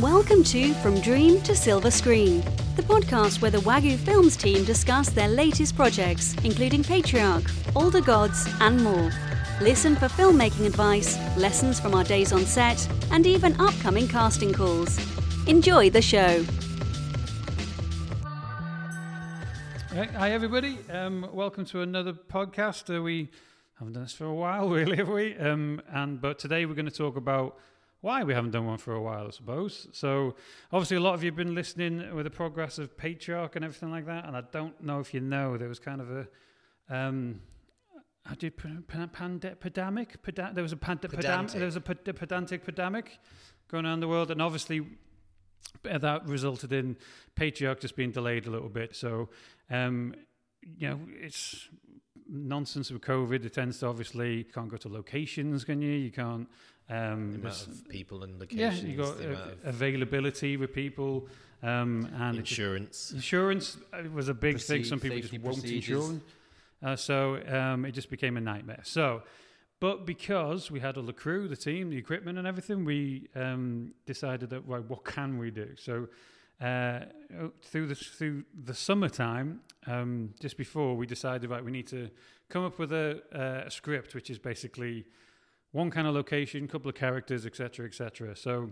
Welcome to From Dream to Silver Screen, the podcast where the Wagyu Films team discuss their latest projects, including Patriarch, Older Gods, and more. Listen for filmmaking advice, lessons from our days on set, and even upcoming casting calls. Enjoy the show. Hi, everybody. Um, welcome to another podcast. Uh, we haven't done this for a while, really, have we? Um, and but today we're going to talk about why we haven't done one for a while, I suppose. So, obviously, a lot of you have been listening with the progress of Patriarch and everything like that. And I don't know if you know, there was kind of a. Um, how do you pand- pandemic? Peda- there was a pand- pedam- there was a ped- pedantic pandemic going on in the world, and obviously that resulted in Patriarch just being delayed a little bit. So, um, you know, it's nonsense with COVID. It tends to obviously you can't go to locations, can you? You can't. Um, the amount of people and locations. Yeah, you got uh, availability with people um, and insurance. Just, insurance uh, was a big thing. Some people just won't insure. Uh, so um, it just became a nightmare. So, but because we had all the crew, the team, the equipment, and everything, we um, decided that right, what can we do? So. Uh, through the through the summertime, um, just before we decided, right, we need to come up with a, uh, a script, which is basically one kind of location, couple of characters, etc., etc. So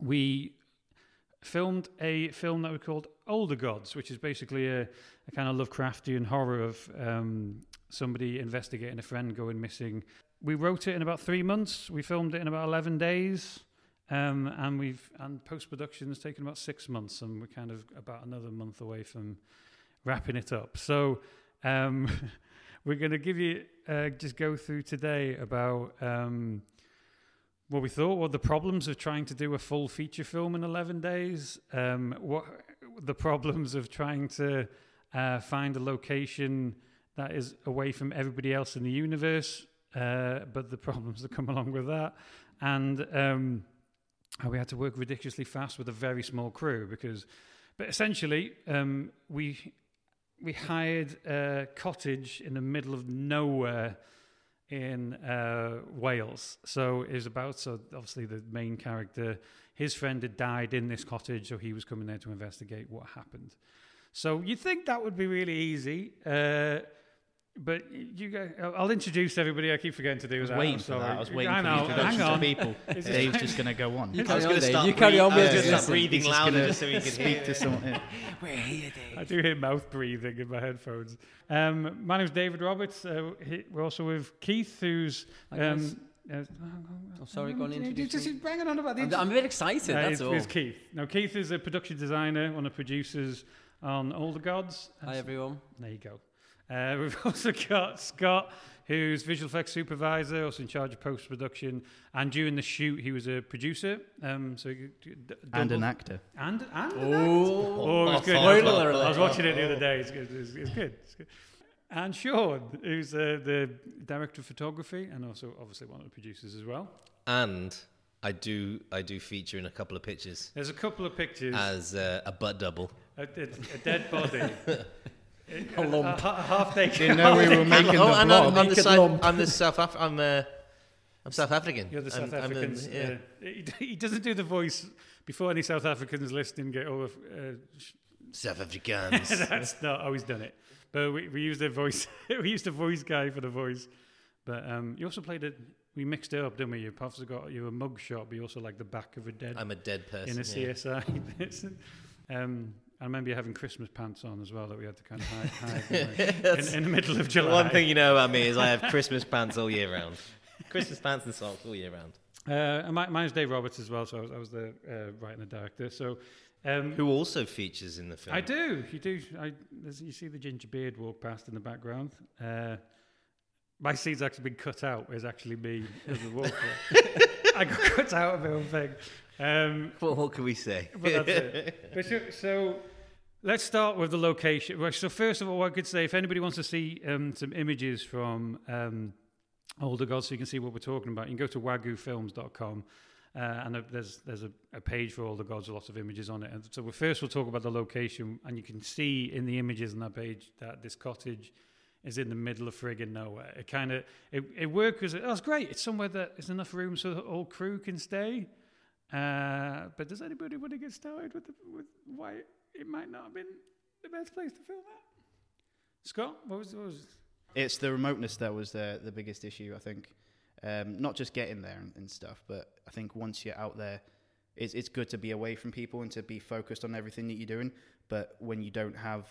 we filmed a film that we called Older Gods, which is basically a, a kind of Lovecraftian horror of um, somebody investigating a friend going missing. We wrote it in about three months. We filmed it in about eleven days, um, and we've and post production has taken about six months, and we're kind of about another month away from wrapping it up. So. Um, we're going to give you uh, just go through today about um, what we thought, what the problems of trying to do a full feature film in 11 days, um, what the problems of trying to uh, find a location that is away from everybody else in the universe, uh, but the problems that come along with that, and um, how we had to work ridiculously fast with a very small crew because, but essentially, um, we we hired a cottage in the middle of nowhere in uh, Wales. So it was about, so obviously the main character, his friend had died in this cottage, so he was coming there to investigate what happened. So you'd think that would be really easy. Uh, but you guys, I'll introduce everybody. I keep forgetting to do I was that. waiting for that. I was waiting I know. for you to people. Dave's just going to go on. You carry on, Dave. You carry on with just breathing louder just so we can speak to someone. We're here, Dave. I do hear mouth breathing in my headphones. Um, my name's David Roberts. Uh, we're also with Keith, who's. Um, uh, oh, sorry, go on introduce just me. banging on about the I'm, I'm a bit excited, uh, that's it's, all. It's Keith. Now, Keith is a production designer, one of the producers on Older Gods. Hi, everyone. There you go. Uh, we've also got Scott, who's visual effects supervisor, also in charge of post production. And during the shoot, he was a producer. Um, so d- and an actor. And and oh, oh, it was good. I was watching it the other day. It's good. It's, it's good. It's good. And Sean, who's uh, the director of photography and also obviously one of the producers as well. And I do I do feature in a couple of pictures. There's a couple of pictures as uh, a butt double. A, a, a dead body. a lump. A, a half naked. You know we were making oh, the and blog. I'm, I'm, the side, I'm the South Af- I'm uh, I'm South African. You're the South I'm, African. yeah. uh, he, he, doesn't do the voice before any South Africans listening get all of. Uh, South Africans. That's not how he's done it. But we, we used a voice. we used a voice guy for the voice. But um, you also played it. We mixed it up, didn't we? You've got you a mug shot, but you also like the back of a dead. I'm a dead person in a CSI. um, I remember you having Christmas pants on as well that we had to kind of hide, hide in, in, the middle of July. One thing you know about me is I have Christmas pants all year round. Christmas pants and socks all year round. Uh, and my, mine's Dave Roberts as well, so I was, I was the uh, writer and the director. So, um, who also features in the film? I do. You do. I, you see the ginger beard walk past in the background. Uh, my scene's actually been cut out. Is actually me as a walker. I got cut out of the whole thing. Um, well, what can we say? But that's it. But so, so, let's start with the location. So first of all, I could say, if anybody wants to see um, some images from um, Older Gods, so you can see what we're talking about, you can go to wagyufilms.com. Uh, and there's there's a, a, page for Older Gods with lots of images on it. And so we first we'll talk about the location, and you can see in the images on that page that this cottage is in the middle of friggin' nowhere. It kind of it, it works as oh, it's great. It's somewhere that there's enough room so the whole crew can stay, Uh, but does anybody want to get started with the, with why it might not have been the best place to film that? Scott, what was, what was It's the remoteness that was the the biggest issue, I think. Um, not just getting there and, and stuff, but I think once you're out there, it's it's good to be away from people and to be focused on everything that you're doing. But when you don't have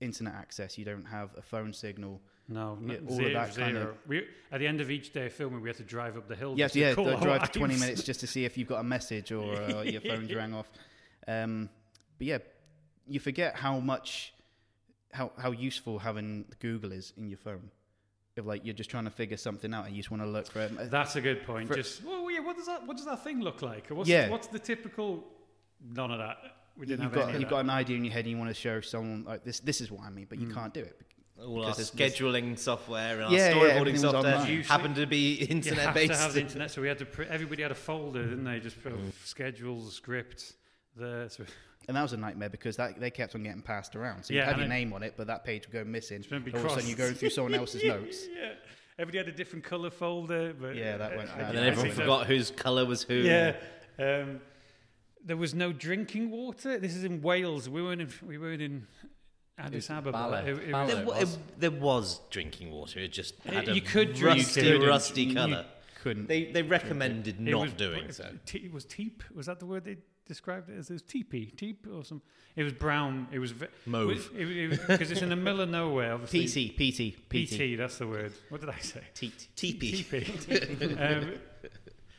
internet access, you don't have a phone signal. no, Yeah, no, all of zero, that kind zero. of- We, at the end of each day of filming, we had to drive up the hill. Yes, just to yeah, call the drive to 20 minutes just to see if you've got a message or uh, your phone's rang off. Um, but yeah, you forget how much, how, how useful having Google is in your phone. If like you're just trying to figure something out and you just want to look for it. That's a good point. For- Just well, yeah, what does that what does that thing look like? What's Yeah. what's the typical? None of that. We didn't you've have got any you've got an idea in your head and you want to show someone like this. This is what I mean, but you Mm. can't do it. All our Because there's- scheduling software and our Yeah, yeah, storyboarding everything was software online. Usually- happened to be you internet have based. to have the internet, so we had to. Pr- everybody had a folder, didn't they? Just put Mm. schedules, script. The so And that was a nightmare because that they kept on getting passed around. So Yeah, you had and your it- name on it, but that page would go missing. It's gonna be All of a sudden, you're going through someone else's notes. yeah, everybody had a different color folder. But Yeah, that went I- bad. and then everyone think that- forgot whose colour was who. Yeah. Um, there was no drinking water. This is in Wales. We weren't in. We weren't in Addis Ababa. Bala. It- it was- There, was. it- there was drinking water. It just had a you could drink rusty, it. rusty You- colour. Couldn't. They they recommended It not was- doing so. Te- it was teep. Was that the word they described it as? It was teepee, teep or some. It was brown. It was ve- Mauve. Because it's in the middle of nowhere. Obviously. PT, PT, PT. PT. That's the word. What did I say? Teat. Teepee. Teepee. um,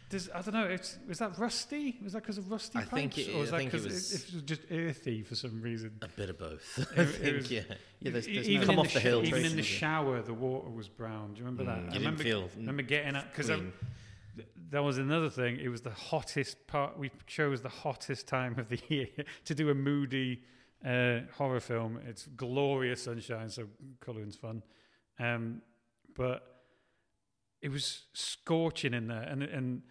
does, I don't know. It's, was that rusty? Was that because of rusty I think pipes, it- or was I that think it because was- it, it was just earthy for some reason? A bit of both. I think, was- yeah. Yeah, there's, there's even no in Come the off the sh- hill Even in the shower, the water was brown. Do you remember that? Mm, I you didn't remember, feel remember getting that because. That was another thing. It was the hottest part. We chose the hottest time of the year to do a moody uh, horror film. It's glorious sunshine, so colouring's fun. Um, but it was scorching in there, and and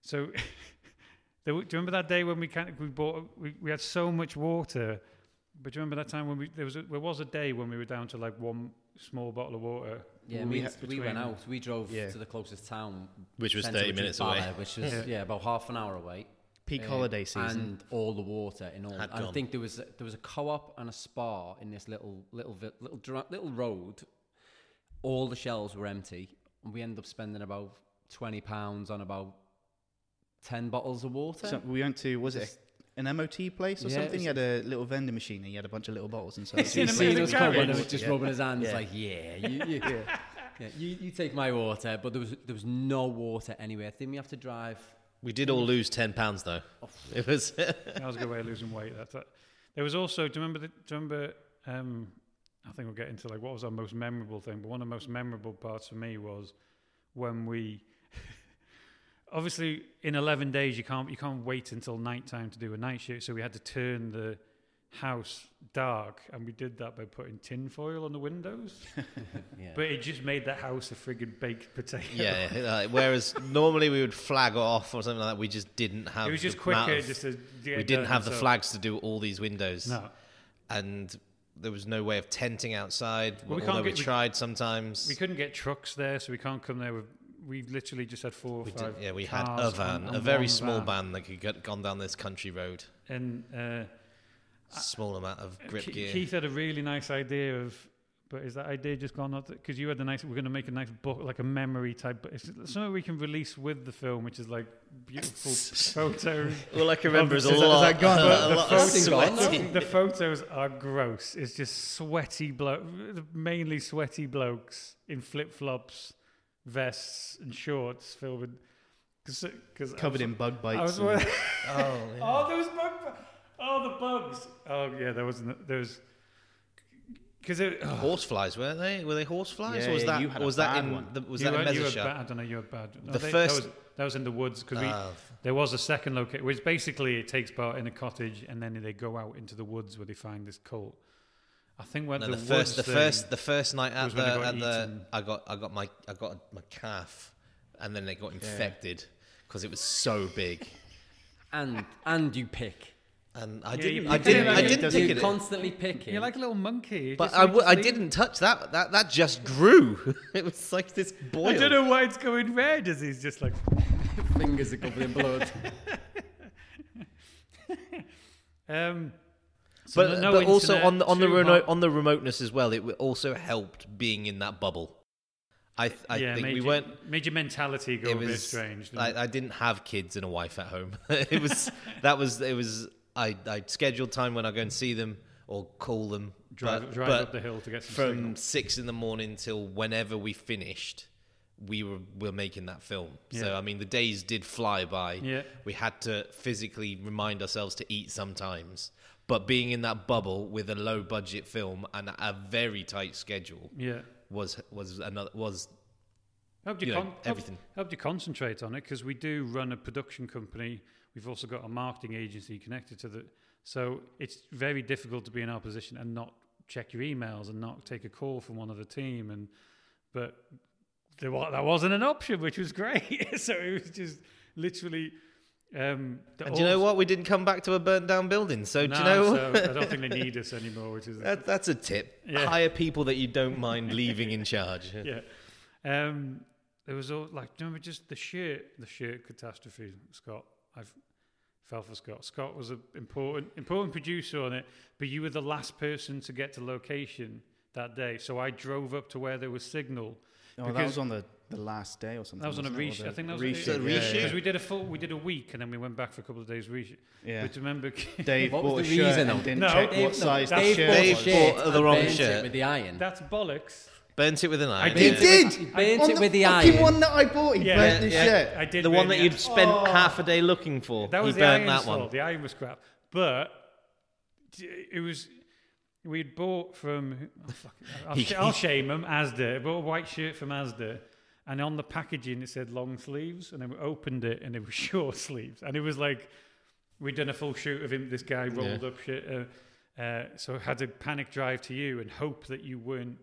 so. do you remember that day when we kind of, we bought we, we had so much water, but do you remember that time when we there was a, there was a day when we were down to like one small bottle of water. Yeah, We we, had we went out. We drove Yeah. to the closest town, Which was centre, 30 which minutes Bala, away. which was Yeah. yeah. about half an hour away. peak Uh, holiday season. and all the water in all. Had I think there was a, there was a co-op and a spa in this little little vi- little little road. All the shelves were empty, and we ended up spending about twenty pounds on about ten bottles of water. So we went to was it Just- an MOT place or Yeah, something? it He had a little vending machine and he had a bunch of little bottles inside. It's in He seen us coming and garage. was just Yeah. rubbing his hands Yeah. like, yeah, you, you, yeah, you, you take my water, but there was there was no water anywhere. I think we have to drive. We did all lose ten pounds though. It was That was a good way of losing weight. That's it. There was also. Do you remember? The, do you remember? Um, I think we'll get into like what was our most memorable thing. But one of the most memorable parts for me was when we. obviously, in eleven days, you can't you can't wait until night time to do a night shoot. So we had to turn the house dark, and we did that by putting tin foil on the windows. Yeah. But it just made the house a friggin' baked potato. yeah. like, whereas normally we would flag off or something like that. We just didn't have. it was just quicker. of- just to we didn't have the so- flags to do all these windows, No. and there was no way of tenting outside. Well, we although we get- we- tried sometimes. We couldn't get trucks there, so we can't come there with. We literally just had four or We five. did, yeah, we had a van, and- a very small van. van that could get gone down this country road. And uh, Small amount of grip Ke- gear. Keith had a really nice idea of, but is that idea just gone? Because you had the nice. We're going to make a nice book, like a memory type, but it's something we can release with the film, which is like beautiful photos. All I can remember is a Is lot, that gone? The lot photo- of sweaty. the photos are gross. It's just sweaty blo mainly sweaty blokes in flip flops, vests, and shorts filled with. Cause, cause covered was- in bug I bites. was, and- Oh, oh, those bug. Oh, the bugs. Oh, yeah, there was there was because it. Oh, Horseflies, weren't they? Were they horseflies? Yeah, or was yeah, that you had or a was that bad in one. the, was you that in were, you were I don't know. You were bad. No, The they- first- that was, that was in the woods because we Ah, there was a second location, which basically it takes part in a cottage, and then they go out into the woods where they find this cult. I think when no, the, the, first, woods the thing- first, the first night at the, got at the. I got, I got my, I got my calf, and then they got infected because it was so big, and and you pick. and I Yeah, didn't, I didn't, I didn't pick it. constantly picking. you're like a little monkey. you But just- I, you w- just I didn't touch that. That that just grew. it was like this boil. I don't know why it's going red. As he's just like, fingers are covered in blood. Um, so but no but also on the on the remote on the remoteness as well, it also helped being in that bubble. I th- I yeah, think made we weren't. made your mentality go It a bit was strange. didn't? I, I didn't have kids and a wife at home. it was that was it was I I scheduled time when I go and see them or call them. drive but, drive but up the hill to get some from signal. six in the morning till whenever we finished, we were we were making that film. So I mean, the days did fly by. Yeah. We had to physically remind ourselves to eat sometimes. But being in that bubble with a low budget film and a very tight schedule Yeah. was was another was Helped you, you know, con- helped- everything. Helped you concentrate on it because we do run a production company. We've also got a marketing agency connected to the. So it's very difficult to be in our position and not check your emails and not take a call from one of the team. And but there wa- that wasn't an option, which was great. so it was just literally. Um, the And do you know what? We didn't come back to a burnt down building. So do you know? so I don't think they need us anymore, which is that, that's a tip. Yeah. Hire people that you don't mind leaving in charge. yeah. Um, there was all like, do you remember just the shirt, the shirt catastrophe, Scott? I've fell for Scott. Scott was an important, important producer on it, but you were the last person to get to location that day. So I drove up to where there was signal. Oh, that was on the, the last day or something. That was on a wasn't reshoot. I think that was reshoot. a yeah, reshoot? yeah, because we did a full, we did a week, and then we went back for a couple of days reshoot. Yeah. But remember, Dave What bought was a the shirt reason, and didn't No, check Dave- what size the Dave shirt Dave was. Bought the and wrong burnt it shirt. with the iron. that's bollocks. Burnt it with an iron. burnt He did. with- he burnt on it the with the fucking iron. one that I bought. He Yeah. burnt the Yeah. shirt. I did the one that you'd spent Oh. half a day looking for. That was he the burnt iron's that one. fault. The iron was crap, but it was. We'd bought from. Oh, fuck. I'll, sh- I'll shame them. Asda. I bought a white shirt from Asda, and on the packaging it said long sleeves, and then we opened it and it was short sleeves, and it was like we'd done a full shoot of him. This guy rolled up shit. Uh, uh, so I had to panic drive to you and hope that you weren't.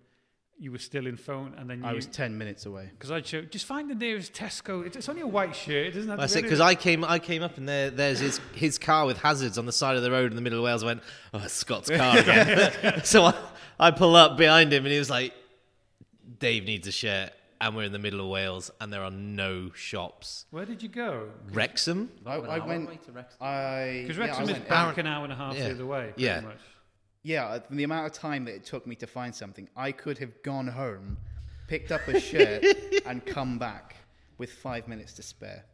You were still in phone, and then you. I was 10 minutes away. because I'd show just find the nearest Tesco. It's, it's only a white shirt. It doesn't have That's it. Because I came, I came up and there, there's his his car with hazards on the side of the road in the middle of Wales. I went, oh, Scott's car again. so I, I pull up behind him and he was like, Dave needs a shirt, and we're in the middle of Wales and there are no shops. Where did you go? Wrexham. I, I went. away to Wrexham. I Because yeah, Wrexham is went- back an hour and a half Yeah. the other way. Pretty Yeah. Much. Yeah, uh, the amount of time that it took me to find something, I could have gone home, picked up a shirt, and come back with five minutes to spare.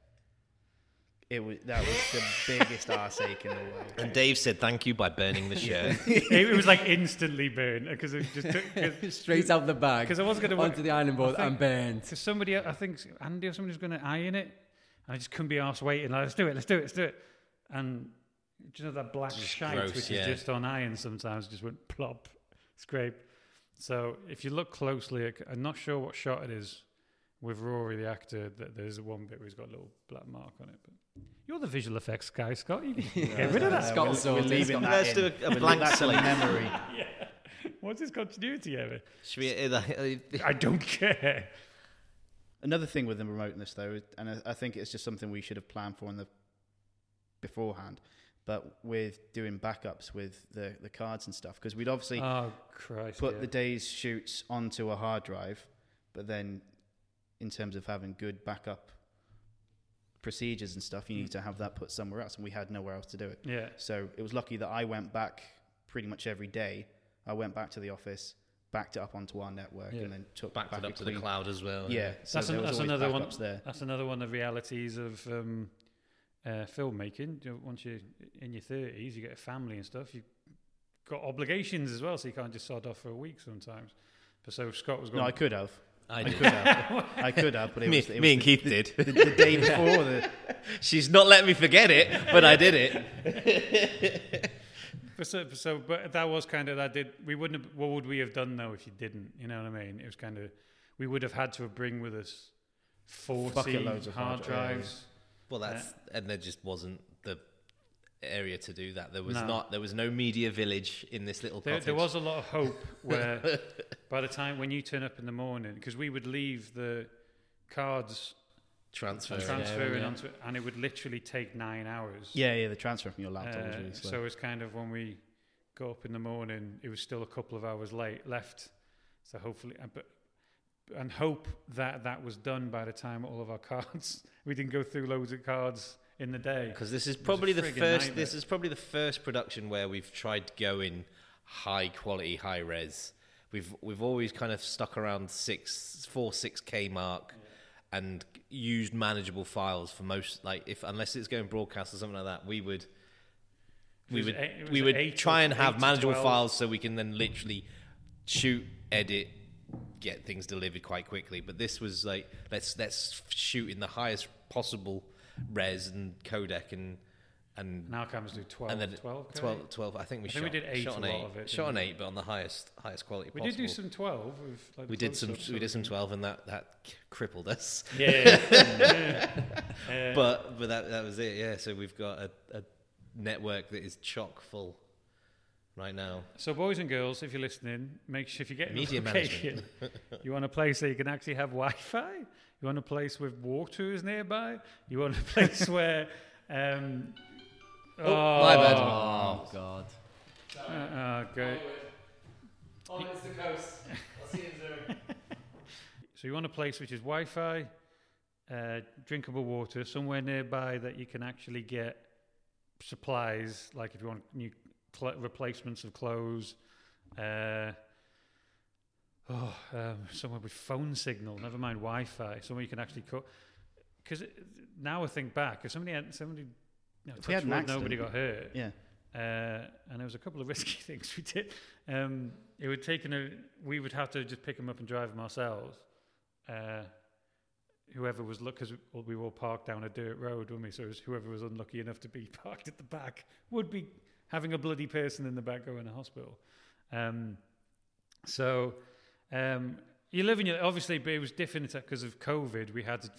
It was that was the biggest arse ache in the world. And Dave said thank you by burning the shirt. it, it was like instantly burned because it just took. Straight out the bag. Because I was gonna onto the ironing board I think- and burnt. Because somebody, I think Andy or somebody was going to iron it, and I just couldn't be asked waiting. Like, let's do it, let's do it, let's do it. And do you know that black shite, gross, which yeah. is just on iron sometimes, just went plop, scrape. So if you look closely, I'm not sure what shot it is with Rory, the actor. That there's one bit where he's got a little black mark on it. But you're the visual effects guy, Scott. You can get rid of that. Scott we're, we're leaving got- that Let's in. do a- a blank slate. memory. What's his continuity ever? Should we, uh, I don't care. Another thing with the remoteness, though, and I, I think it's just something we should have planned for in the beforehand. But with doing backups with the, the cards and stuff, because we'd obviously Oh Christ! put yeah. the day's shoots onto a hard drive, but then in terms of having good backup procedures and stuff, you need to have that put somewhere else, and we had nowhere else to do it. yeah. So it was lucky that I went back pretty much every day. I went back to the office, backed it up onto our network, Yeah. and then took backed back it a up to the cloud as well. Yeah, so That's, there an, was that's another one. there. That's another one of the realities of um, uh, filmmaking. Once you're in your thirties, you get a family and stuff. You've got obligations as well, so you can't just sod off for a week sometimes. But so Scott was going. No, I could have. I I could have. I could have, but it Me, was, it me was and the, Keith did. the, the day before. The, She's not letting me forget it, but I did it. But so, so, but that was kind of that. Did we wouldn't? Have, what would we have done though if you didn't? You know what I mean? It was kind of we would have had to bring with us forty Bucket loads of hard hard dri- drives. Well, that's and there just wasn't the area to do that. There was No. not. There was no media village in this little There, cottage. there was a lot of hope where by the time when you turn up in the morning, because we would leave the cards transfer. and yeah. transferring yeah. onto it, and it would literally take nine hours. yeah, yeah, the transfer from your laptop was Uh, really so it's kind of when we got up in the morning, it was still a couple of hours late left. So hopefully, uh, but and hope that that was done by the time all of our cards. We didn't go through loads of cards in the day. Because this is probably the first. nightmare. This is probably the first production where we've tried to go in high quality, high res. We've we've always kind of stuck around six, four, six K mark, and used manageable files for most. Like if unless it's going broadcast or something like that, we would. We would eight- we would try and have manageable files so we can then literally shoot, edit, get things delivered quite quickly. But this was like let's let's shoot in the highest possible res and codec and and Now cameras do 12, and then 12, 12, 12 I think we I shot. think we did eight shot on eight, it, Shot didn't on we? eight, but on the highest highest quality. We possible. did do some 12. With, like, We did some. close-ups, We did some twelve, and that that crippled us. Yeah. yeah. But but that that was it. Yeah. So we've got a, a network that is chock full right now. So, boys and girls, if you're listening, make sure if you get Media location, you want a place that you can actually have Wi-Fi. You want a place with water is nearby. You want a place where. Um, oh, my bad. Oh God. Uh, uh, great. Oh, it's the coast. I'll see you soon. So you want a place which is Wi-Fi, uh, drinkable water, somewhere nearby that you can actually get supplies, like if you want new cl- replacements of clothes. Uh, oh, um, somewhere with phone signal. Never mind Wi-Fi. Somewhere you can actually cut. Because now I think back, if somebody had somebody, you know, had wood, nobody got hurt. Yeah. Uh, and there was a couple of risky things we did. Um, it would take a, we would have to just pick them up and drive them ourselves. Uh, whoever was lucky, because we were all parked down a dirt road, weren't we? So it was whoever was unlucky enough to be parked at the back would be having a bloody person in the back going to hospital. Um, so um, you live in your obviously, but it was different because of COVID. We had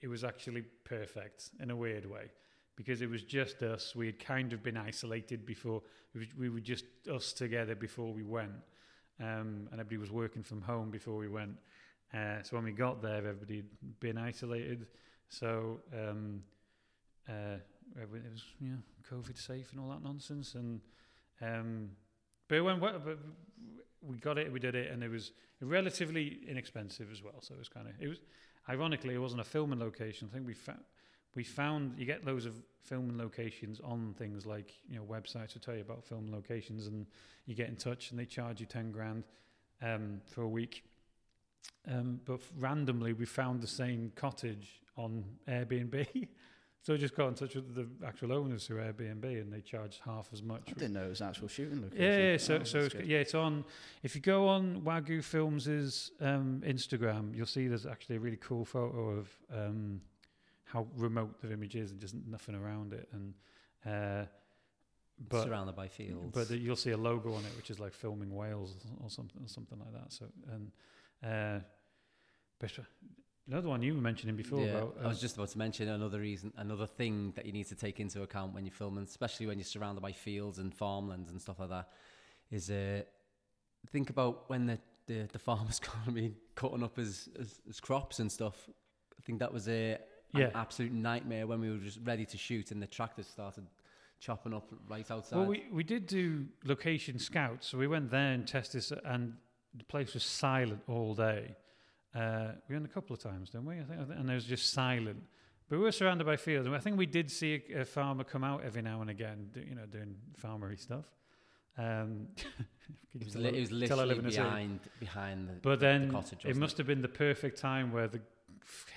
it was actually perfect in a weird way because it was just us. We had kind of been isolated before. We, we were just us together before we went, um, and everybody was working from home before we went. Uh, so when we got there, everybody had been isolated. So um, uh, it was you know COVID safe and all that nonsense. And um, but it went well. But we got it, we did it, and it was relatively inexpensive as well. So it was kind of it was. Ironically, it wasn't a filming location. I think we found we found you get loads of filming locations on things like you know websites will tell you about film locations, and you get in touch and they charge you ten grand um, for a week. Um, but randomly, we found the same cottage on Airbnb. so I just got in touch with the actual owners who Airbnb, and they charged half as much. I didn't know it was actual shooting location. Yeah, yeah. So, Oh, so it's, yeah, it's on. If you go on Wagyu Films' um, Instagram, you'll see there's actually a really cool photo of um, how remote the image is and just nothing around it. And uh, but Surrounded by fields. but the, you'll see a logo on it, which is like filming Wales or something, or something like that. So and uh, but another one you were mentioning before yeah, about I was um, just about to mention another reason, another thing that you need to take into account when you're filming, especially when you're surrounded by fields and farmlands and stuff like that, is uh, think about when the, the, the farmer's going to be cutting up his, his, his crops and stuff. I think that was a Yeah. an absolute nightmare when we were just ready to shoot and the tractors started chopping up right outside. Well, we, we did do location scouts, so we went there and tested, and the place was silent all day. Uh, we went a couple of times, didn't we? I think, and it was just silent. But we were surrounded by fields, and I think we did see a, a farmer come out every now and again, do, you know, doing farmery stuff. Um, it was, li- it was literally behind behind the, But the then cottage. it must have been the perfect time where the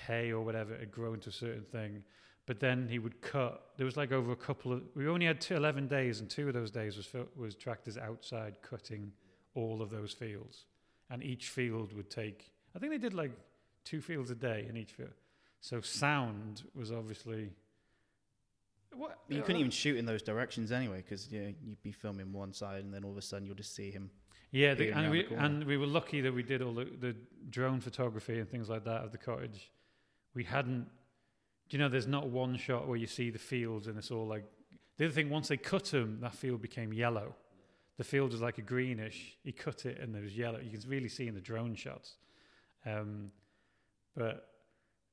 hay or whatever had grown to a certain thing. But then he would cut. There was like over a couple of. We only had two, 11 days, and two of those days was was tractors outside cutting all of those fields, and each field would take. I think they did like two fields a day in each field. So sound was obviously. What You couldn't uh, even shoot in those directions anyway, because yeah, you'd be filming one side, and then all of a sudden you'll just see him. Yeah, the, and we and we were lucky that we did all the, the drone photography and things like that of the cottage. We hadn't, do you know? There's not one shot where you see the fields and it's all like. The other thing, once they cut them, that field became yellow. The field was like a greenish. He cut it and there was yellow. You can really see in the drone shots. Um, but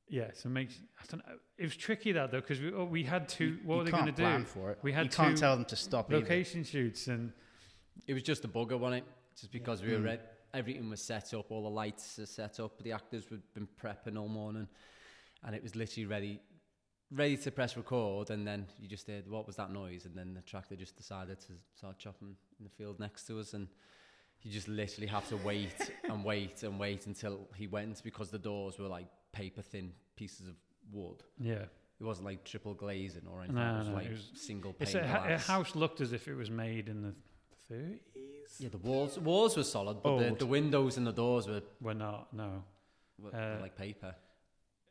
yeah, so it makes I don't know. It was tricky that though because we oh, we had two. You- what you were they can't going to do? for it. We had you can't tell them to stop either. Location shoots and It was just a bugger, wasn't it? Just because we were Mm. everything was set up, all the lights are set up, the actors had been prepping all morning, and it was literally ready, ready to press record, and then you just heard what was that noise, and then the tractor just decided to start chopping in the field next to us, and you just literally have to wait and wait and wait until he went because the doors were like paper thin pieces of wood. Yeah. It wasn't like triple glazing or anything. No, it was no, like it was- single pane a, a house looked as if it was made in the 30s. Yeah, the walls walls were solid, but the, the windows and the doors were, We're not, no. were, Uh, like paper.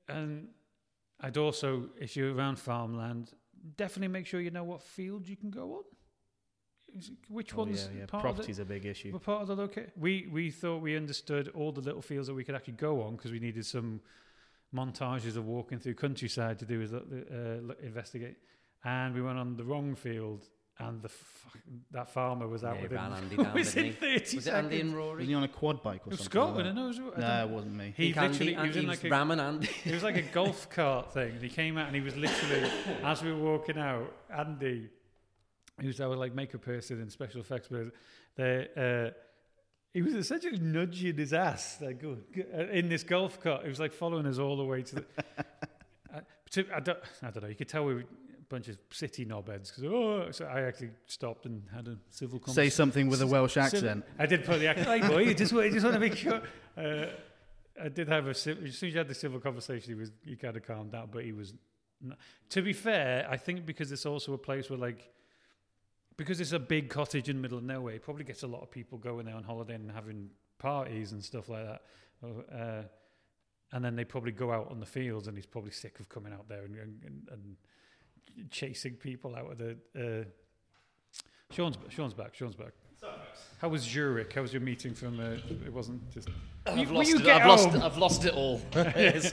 And I'd also, if you're around farmland, definitely make sure you know what field you can go on. Is it- Which Oh, one's yeah, yeah. part Property's of a big issue. were part of the location? We we thought we understood all the little fields that we could actually go on because we needed some montages of walking through countryside to do is uh, investigate, and we went on the wrong field. And the fuck, that farmer was out Yeah, within, ran Andy down, within didn't 30 Was it Andy and seconds. Rory? Was he on a quad bike or It was something? like Scotland, that? I know. it was- I Nah, don't- it wasn't me. He Think Andy- literally, he was in like a ramming Andy. It was like a golf cart thing. He came out and he was literally, as we were walking out, Andy, who's our like makeup person and special effects person, they, uh, he was essentially nudging his ass like go, go, uh, in this golf cart. He was like following us all the way to the. uh, to, I, don't, I don't know. You could tell we were a bunch of city knobheads because oh, so I actually stopped and had a civil conversation. Say something with a Welsh accent. I did put the accent. Hey boy, you just, you just want to make sure. Uh, I did have a. As soon as you had the civil conversation, he was he kind of calmed down, but he was. Not, to be fair, I think because it's also a place where like. Because it's a big cottage in the middle of nowhere, it probably gets a lot of people going there on holiday and having parties and stuff like that. Uh, and then they probably go out on the fields, and he's probably sick of coming out there and, and, and chasing people out of the. Uh, Sean's Sean's back. Sean's back. How was Zurich? How was your meeting from? Uh, it wasn't just. I've Will lost you it. get I've lost. I've lost it all. Yes.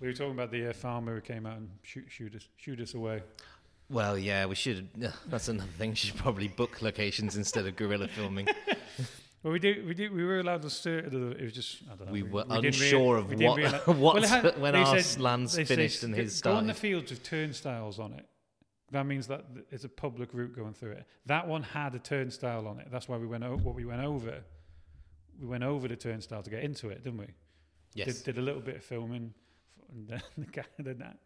We were talking about the uh, farmer who came out and shoot, shoot us, shoot us away. Well, yeah, we should. That's another thing. We should probably book locations instead of guerrilla filming. Well, we did. We did. We were allowed to start. It was just. I don't know. We were unsure of what what Well, had- when our said- land's finished and his Go on the fields with turnstiles on it. That means that it's a public route going through it. That one had a turnstile on it. That's why we went. O- what we went over. We went over the turnstile to get into it, didn't we? Yes. Did, did a little bit of filming, and then the guy, then that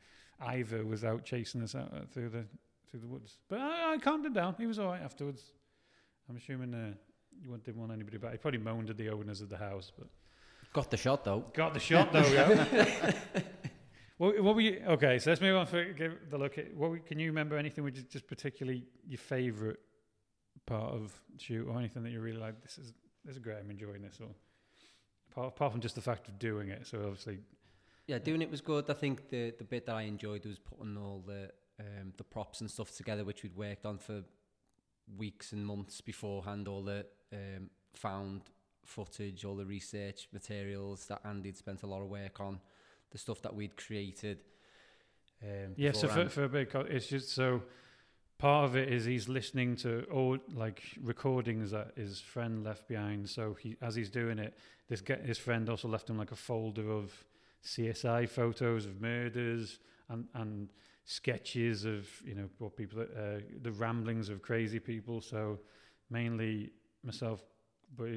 Ivor was out chasing us out uh, through the through the woods. But I, I calmed him down. He was all right afterwards. I'm assuming uh, you didn't want anybody back. He probably moaned at the owners of the house, but Got the shot though. got the shot though. yeah. what, what were you? Okay, so let's move on for give the look at. What were- can you remember anything which is just particularly your favourite part of shoot, or anything that you really like? This is this is great. I'm enjoying this. Or apart, apart from just the fact of doing it. So obviously, Yeah, doing it was good. I think the the bit that I enjoyed was putting all the um, the props and stuff together, which we'd worked on for weeks and months beforehand. All the um, found footage, all the research materials that Andy'd spent a lot of work on, the stuff that we'd created. Um, Yeah, so for, for a big, it's just so part of it is he's listening to all like recordings that his friend left behind. So he, as he's doing it, this guy, his friend also left him like a folder of CSI photos of murders and and sketches of you know what people uh, the ramblings of crazy people. So mainly myself, but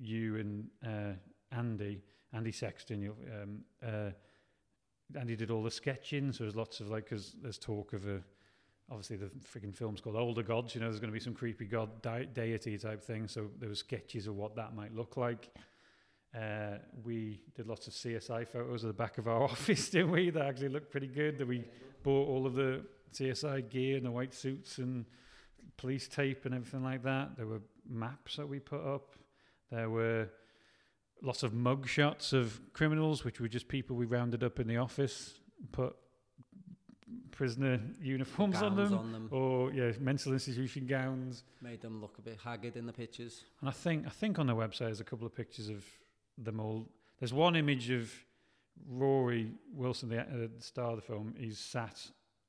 you and uh, Andy, Andy Sexton, you um, uh, Andy did all the sketching, so there's lots of like, because there's talk of a, obviously the freaking film's called Older Gods, you know, there's going to be some creepy god deity type thing, so there were sketches of what that might look like. Uh, we did lots of CSI photos of the back of our office, didn't we? That actually looked pretty good. That we bought all of the CSI gear and the white suits and police tape and everything like that. There were maps that we put up. There were lots of mug shots of criminals, which were just people we rounded up in the office, put prisoner uniforms on them, on them. or yeah, mental institution gowns. Made them look a bit haggard in the pictures. And I think I think on the website there's a couple of pictures of them all. There's one image of Rory Wilson, the, uh, the star of the film. He's sat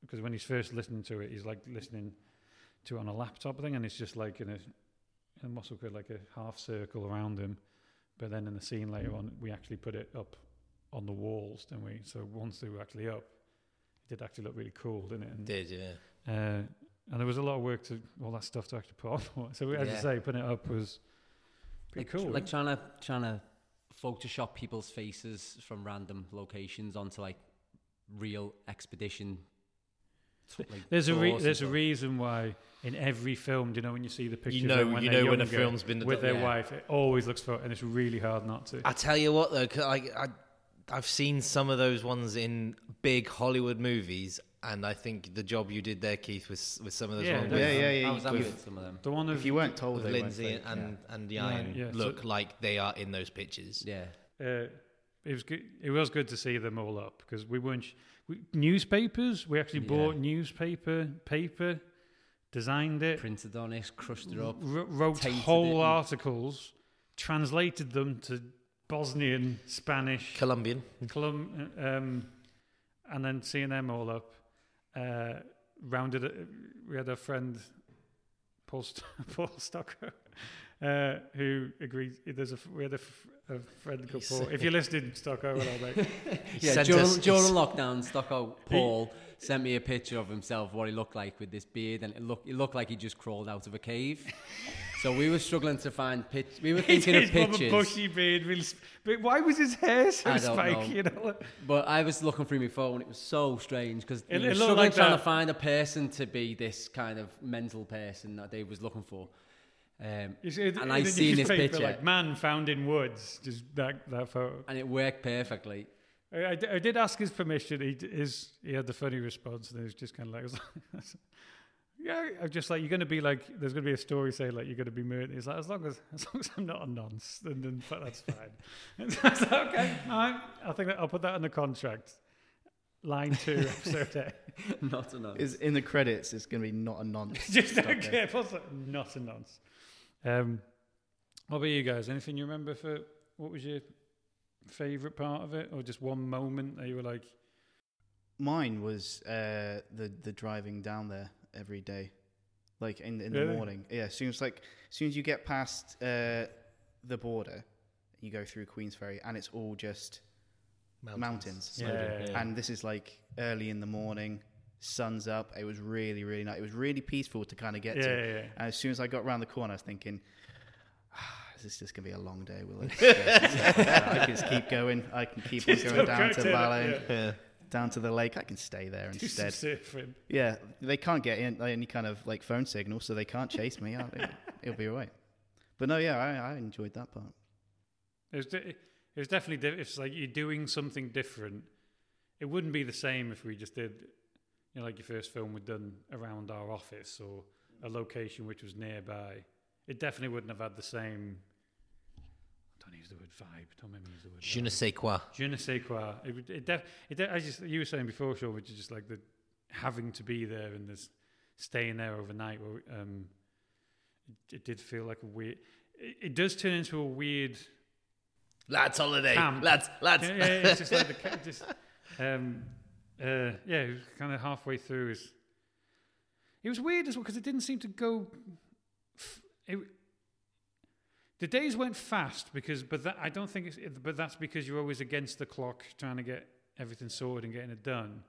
because when he's first listening to it, he's like listening to it on a laptop thing, and it's just like in a, in a muscle quid, like a half circle around him. But then in the scene later on, we actually put it up on the walls, didn't we? So once they were actually up, it did actually look really cool, didn't it? And, Did yeah. uh, and there was a lot of work to all that stuff to actually put on. So as you Yeah. say, putting it up was pretty like, cool. Like trying to trying to Photoshop people's faces from random locations onto like real expedition. like, There's a re- there's a reason why in every film, do you know when you see the picture, You know, when you know when a film's been with their Yeah. wife, it always looks for, and it's really hard not to. I tell you what, though, 'cause I, I, I've seen some of those ones in big Hollywood movies, and I think the job you did there, Keith, with with some of those Yeah, ones, definitely. Yeah, yeah, yeah. I was could- with some of them. the one if you weren't told, with they weren't Lindsay fake, and and Yeah, Yan yeah, so- look like they are in those pictures. Yeah. uh, it was good. It was good to see them all up because we weren't sh- we, newspapers. We actually Yeah. bought newspaper paper, designed it, Printed on it, crushed it up. wr- wrote whole it articles, translated them to Bosnian, Spanish, Colombian. Colum, um, and then seeing them all up, uh, rounded it. We had a friend, Paul, St- Paul Stocker, uh, who agreed. There's a f- we had a, f- a friend called Paul. If you're listening, Stocker, hello mate. Yeah, during, us- during lockdown, Stocko Paul sent me a picture of himself, what he looked like with this beard, and it looked, it looked like he just crawled out of a cave. So we were struggling to find pitch. We were thinking of He's from a pictures, bushy beard, really sp- but why was his hair so I don't spiky? know. You know? but I was looking through my phone. It was so strange because It- we it were looked struggling like trying that. to find a person to be this kind of mental person that Dave was looking for. Um, see, And in I seen this picture. like man found in woods, just that that photo. and it worked perfectly. I, I d- I did ask his permission. He d- his he had the funny response, and he was just kind of like, "Yeah, I'm just like you're going to be like, there's going to be a story saying like you're going to be murdered." He's like, "As long as as long as I'm not a nonce, then, then that's fine." And so I was like, "Okay, all right. I think that I'll put that in the contract." Line two, episode eight. Not enough. Is in the credits, it's going to be not a nonce. just okay, there. plus, not a nonce. Um, what about you guys? Anything you remember for what was your favorite part of it, or just one moment that you were like, Mine was uh, the the driving down there every day, like in in Really? the morning. Yeah, as soon as like as soon as you get past uh, the border, you go through Queensferry, and it's all just mountains. Yeah, yeah. And this is like early in the morning, sun's up. It was really really nice. It was really peaceful to kind of get yeah, to. yeah, yeah. And as soon as I got around the corner, I was thinking, ah, "Is this just gonna be a long day? Will it?" I can just keep going. I can keep on going down to to the- Valley, Yeah. Down to the lake. I can stay there Do some instead. surfing. Yeah, they can't get in, any kind of like phone signal, so they can't chase me. I'll- It'll, it'll be alright. But no, yeah, I, I enjoyed that part. It was, de- it was definitely di- it's like you're doing something different. It wouldn't be the same if we just did, you know, like your first film we'd done around our office or a location which was nearby. It definitely wouldn't have had the same. Don't use the word vibe. Don't make me use the word. Je ne vibe. sais quoi. Je ne sais quoi. It, it, def, it de- I just you were saying before, Sean, which is just like the having to be there and this staying there overnight. Where, um, it, it did feel like a weird. It, it does turn into a weird Lads holiday. Camp. Lads, lads. yeah, yeah, yeah, it's just like the just um uh yeah, it was kind of halfway through. Is it was weird as well because it didn't seem to go. F- it, the days went fast because, but that I don't think it's. But that's because you're always against the clock trying to get everything sorted and getting it done.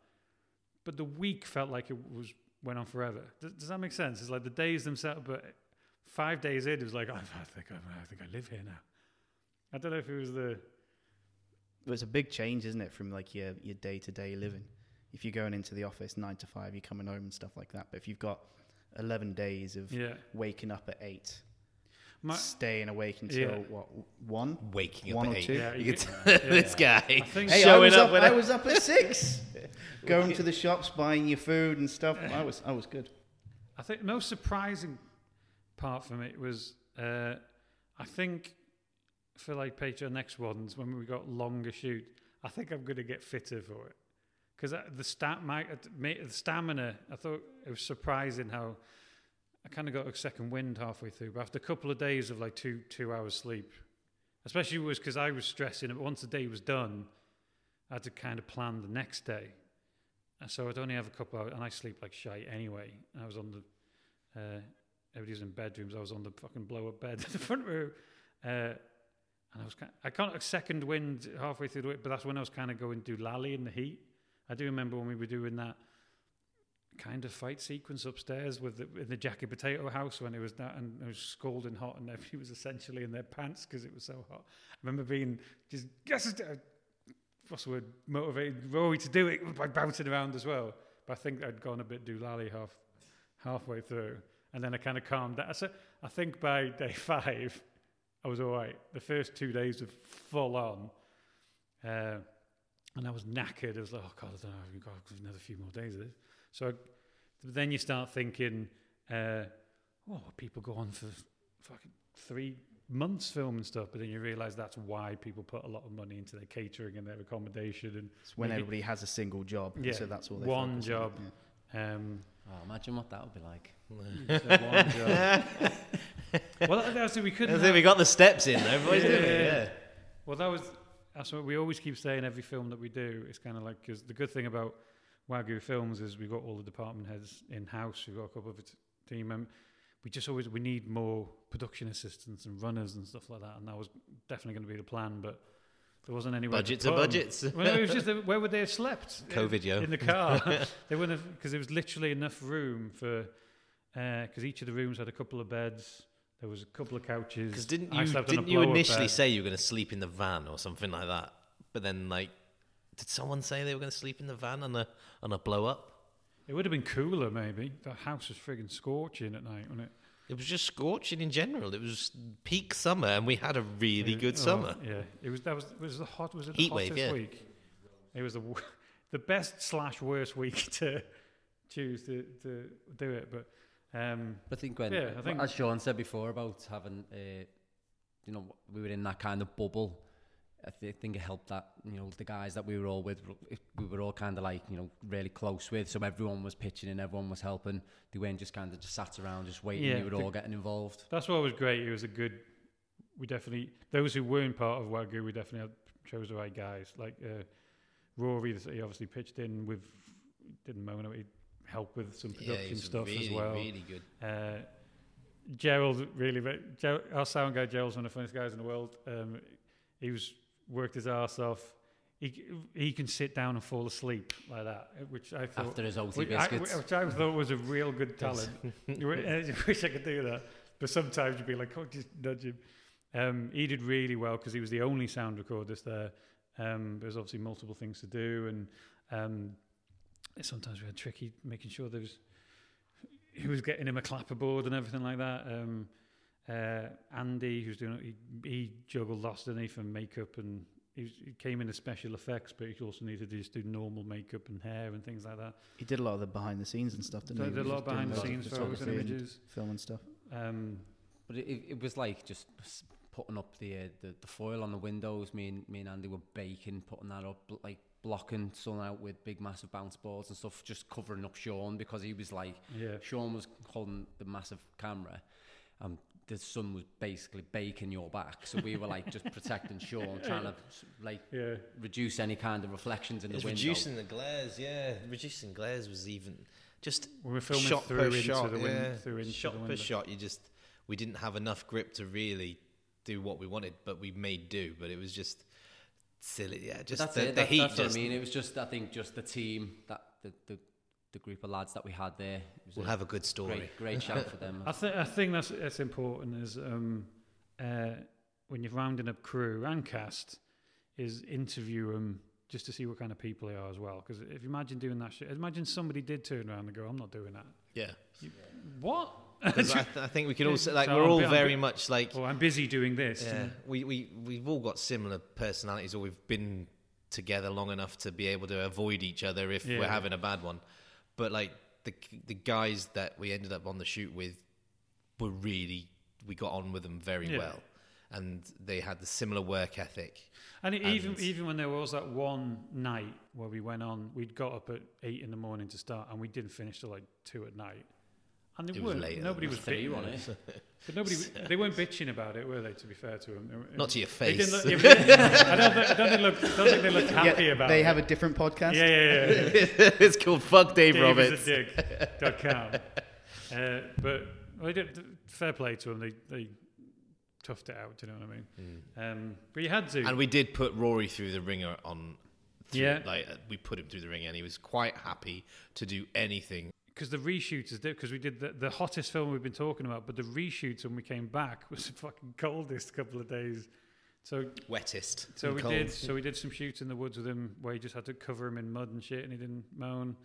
But the week felt like it was went on forever. Does, does that make sense? It's like the days themselves, but five days in, it was like I, I think I, I think I live here now. I don't know if it was the it's a big change, isn't it, from like your your day to day living? If you're going into the office nine to five, you're coming home and stuff like that. But if you've got eleven days of yeah. waking up at eight, My, staying awake until Yeah. what one? Waking One up or eight. two? Yeah, you you can get- tell yeah. this guy think- Hey, I showing was up, up. with I a- was up at six, going to the shops, buying your food and stuff. I was I was good. I think the most surprising part for me was uh, I think for like Patriarch next ones when we got longer shoot, I think I'm going to get fitter for it because the stat my, uh, the stamina. I thought it was surprising how I kind of got a second wind halfway through. But after a couple of days of like two two hours sleep, especially was because I was stressing. it. Once the day was done, I had to kind of plan the next day. And so I'd only have a couple of hours, and I sleep like shite anyway. I was on the uh, everybody's in bedrooms. I was on the fucking blow up bed in the front row. Uh, and I was kind I can't a second wind halfway through the week, but that's when I was kind of going to do Lally in the heat. I do remember when we were doing that kind of fight sequence upstairs with the, in the Jacket Potato House when it was that and it was scalding hot and everybody was essentially in their pants because it was so hot. I remember being just yes, uh, what's the word, motivated Rory to do it by bouncing around as well. But I think I'd gone a bit doolally half halfway through, and then I kind of calmed down. So I think by day five, I was all right. The first two days were full on, uh, and I was knackered. I was like, oh god, I don't know, we've got another few more days of this. So then you start thinking, uh, oh, people go on for fucking three months filming stuff, but then you realise that's why people put a lot of money into their catering and their accommodation. And it's when everybody has a single job, yeah, so that's all they one job. On, yeah. um, oh, imagine what that would be like. one job. well, that's we couldn't. I think we got the steps in though, boys, yeah. yeah. Well, that was that's what we always keep saying every film that we do. It's kind of like because the good thing about Wagyu Films is we've got all the department heads in house. We've got a couple of team members we just always we need more production assistants and runners and stuff like that, and that was definitely going to be the plan, but there wasn't any budgets are budgets. well, it was just where would they have slept? COVID, in, yo. in the car. they wouldn't have because there was literally enough room for because uh, each of the rooms had a couple of beds. There was a couple of couches. Because didn't you didn't you initially bed. say you were going to sleep in the van or something like that? But then like, did someone say they were going to sleep in the van on a on a blow up? It would have been cooler, maybe. The house was frigging scorching at night, wasn't it? It was just scorching in general. It was peak summer, and we had a really yeah, good oh, summer. Yeah, it was. That was was the hot. Was it the Heat hottest wave, yeah. week? It was the the best slash worst week to choose to, to do it. But um, I think when yeah, I think as Sean said before about having, uh, you know, we were in that kind of bubble I th- think it helped that you know the guys that we were all with, we were all kind of like you know really close with. So everyone was pitching and everyone was helping. They weren't just kind of just sat around just waiting. Yeah, we were all getting involved. That's what was great. It was a good. We definitely those who weren't part of Wagyu, we definitely had, chose the right guys. Like uh, Rory, he obviously pitched in with didn't moan he help with some production yeah, stuff really, as well. Really good. Uh, Gerald really, Gerald, our sound guy Gerald's one of the funniest guys in the world. Um, he was worked his ass off. He, he can sit down and fall asleep like that, which I thought after his OT biscuits, I, which I thought was a real good talent. I wish I could do that, but sometimes you'd be like, "Oh, just nudge him." Um, he did really well because he was the only sound recordist there. Um, there's obviously multiple things to do, and um, sometimes we had tricky making sure there was who was getting him a clapperboard and everything like that. Um, uh, Andy, who's doing he, he juggled lost underneath and makeup, and he, was, he came into special effects, but he also needed to just do normal makeup and hair and things like that. He did a lot of the behind the scenes and stuff, didn't so he? He did a lot of behind the scenes photos and images, film and stuff. Um, but it, it was like just putting up the, uh, the the foil on the windows. Me and me and Andy were baking, putting that up, like blocking sun out with big massive bounce boards and stuff, just covering up Sean because he was like, yeah. Sean was holding the massive camera. Um, the sun was basically baking your back. So we were like just protecting Sean, trying to like yeah. reduce any kind of reflections in it's the window. Reducing the glares, yeah. Reducing glares was even just we were filming shot through per into shot, the wind, yeah. through into shot the per shot. You just we didn't have enough grip to really do what we wanted, but we made do. But it was just silly, yeah. Just that's the, it. the that, heat. That's just, what I mean. It was just I think just the team that the the the group of lads that we had there. We'll have a good story. Great, great shout for them. I, th- I think that's that's important is um, uh, when you're rounding up crew and cast, is interview them just to see what kind of people they are as well. Because if you imagine doing that shit, imagine somebody did turn around and go, "I'm not doing that." Yeah. You, what? I, th- I, think we could also like so we're I'm all very much like. Oh, I'm busy doing this. Yeah, we we we've all got similar personalities, or we've been together long enough to be able to avoid each other if yeah. we're having a bad one but like the the guys that we ended up on the shoot with were really we got on with them very yeah. well, and they had the similar work ethic. And, and even even when there was that one night where we went on, we'd got up at eight in the morning to start, and we didn't finish till like two at night. And they weren't. Nobody was bitching on it. But nobody, they weren't bitching about it, were they? To be fair to them, not to your face. Look, yeah, I, don't, I don't, think look, don't think they looked happy yeah, about they it. They have a different podcast. Yeah, yeah, yeah. it's called Fuck Dave, Dave Roberts. Dig.com. uh, but well, did, fair play to them. They they toughed it out. Do you know what I mean? Mm. Um, but you had to. And we did put Rory through the ringer on. Through, yeah, like uh, we put him through the ringer, and he was quite happy to do anything because the reshoots is because we did the, the hottest film we've been talking about, but the reshoots when we came back was the fucking coldest couple of days So Wettest. so we cold. did so we did some shoots in the woods with him where he just had to cover him in mud and shit, and he didn't moan.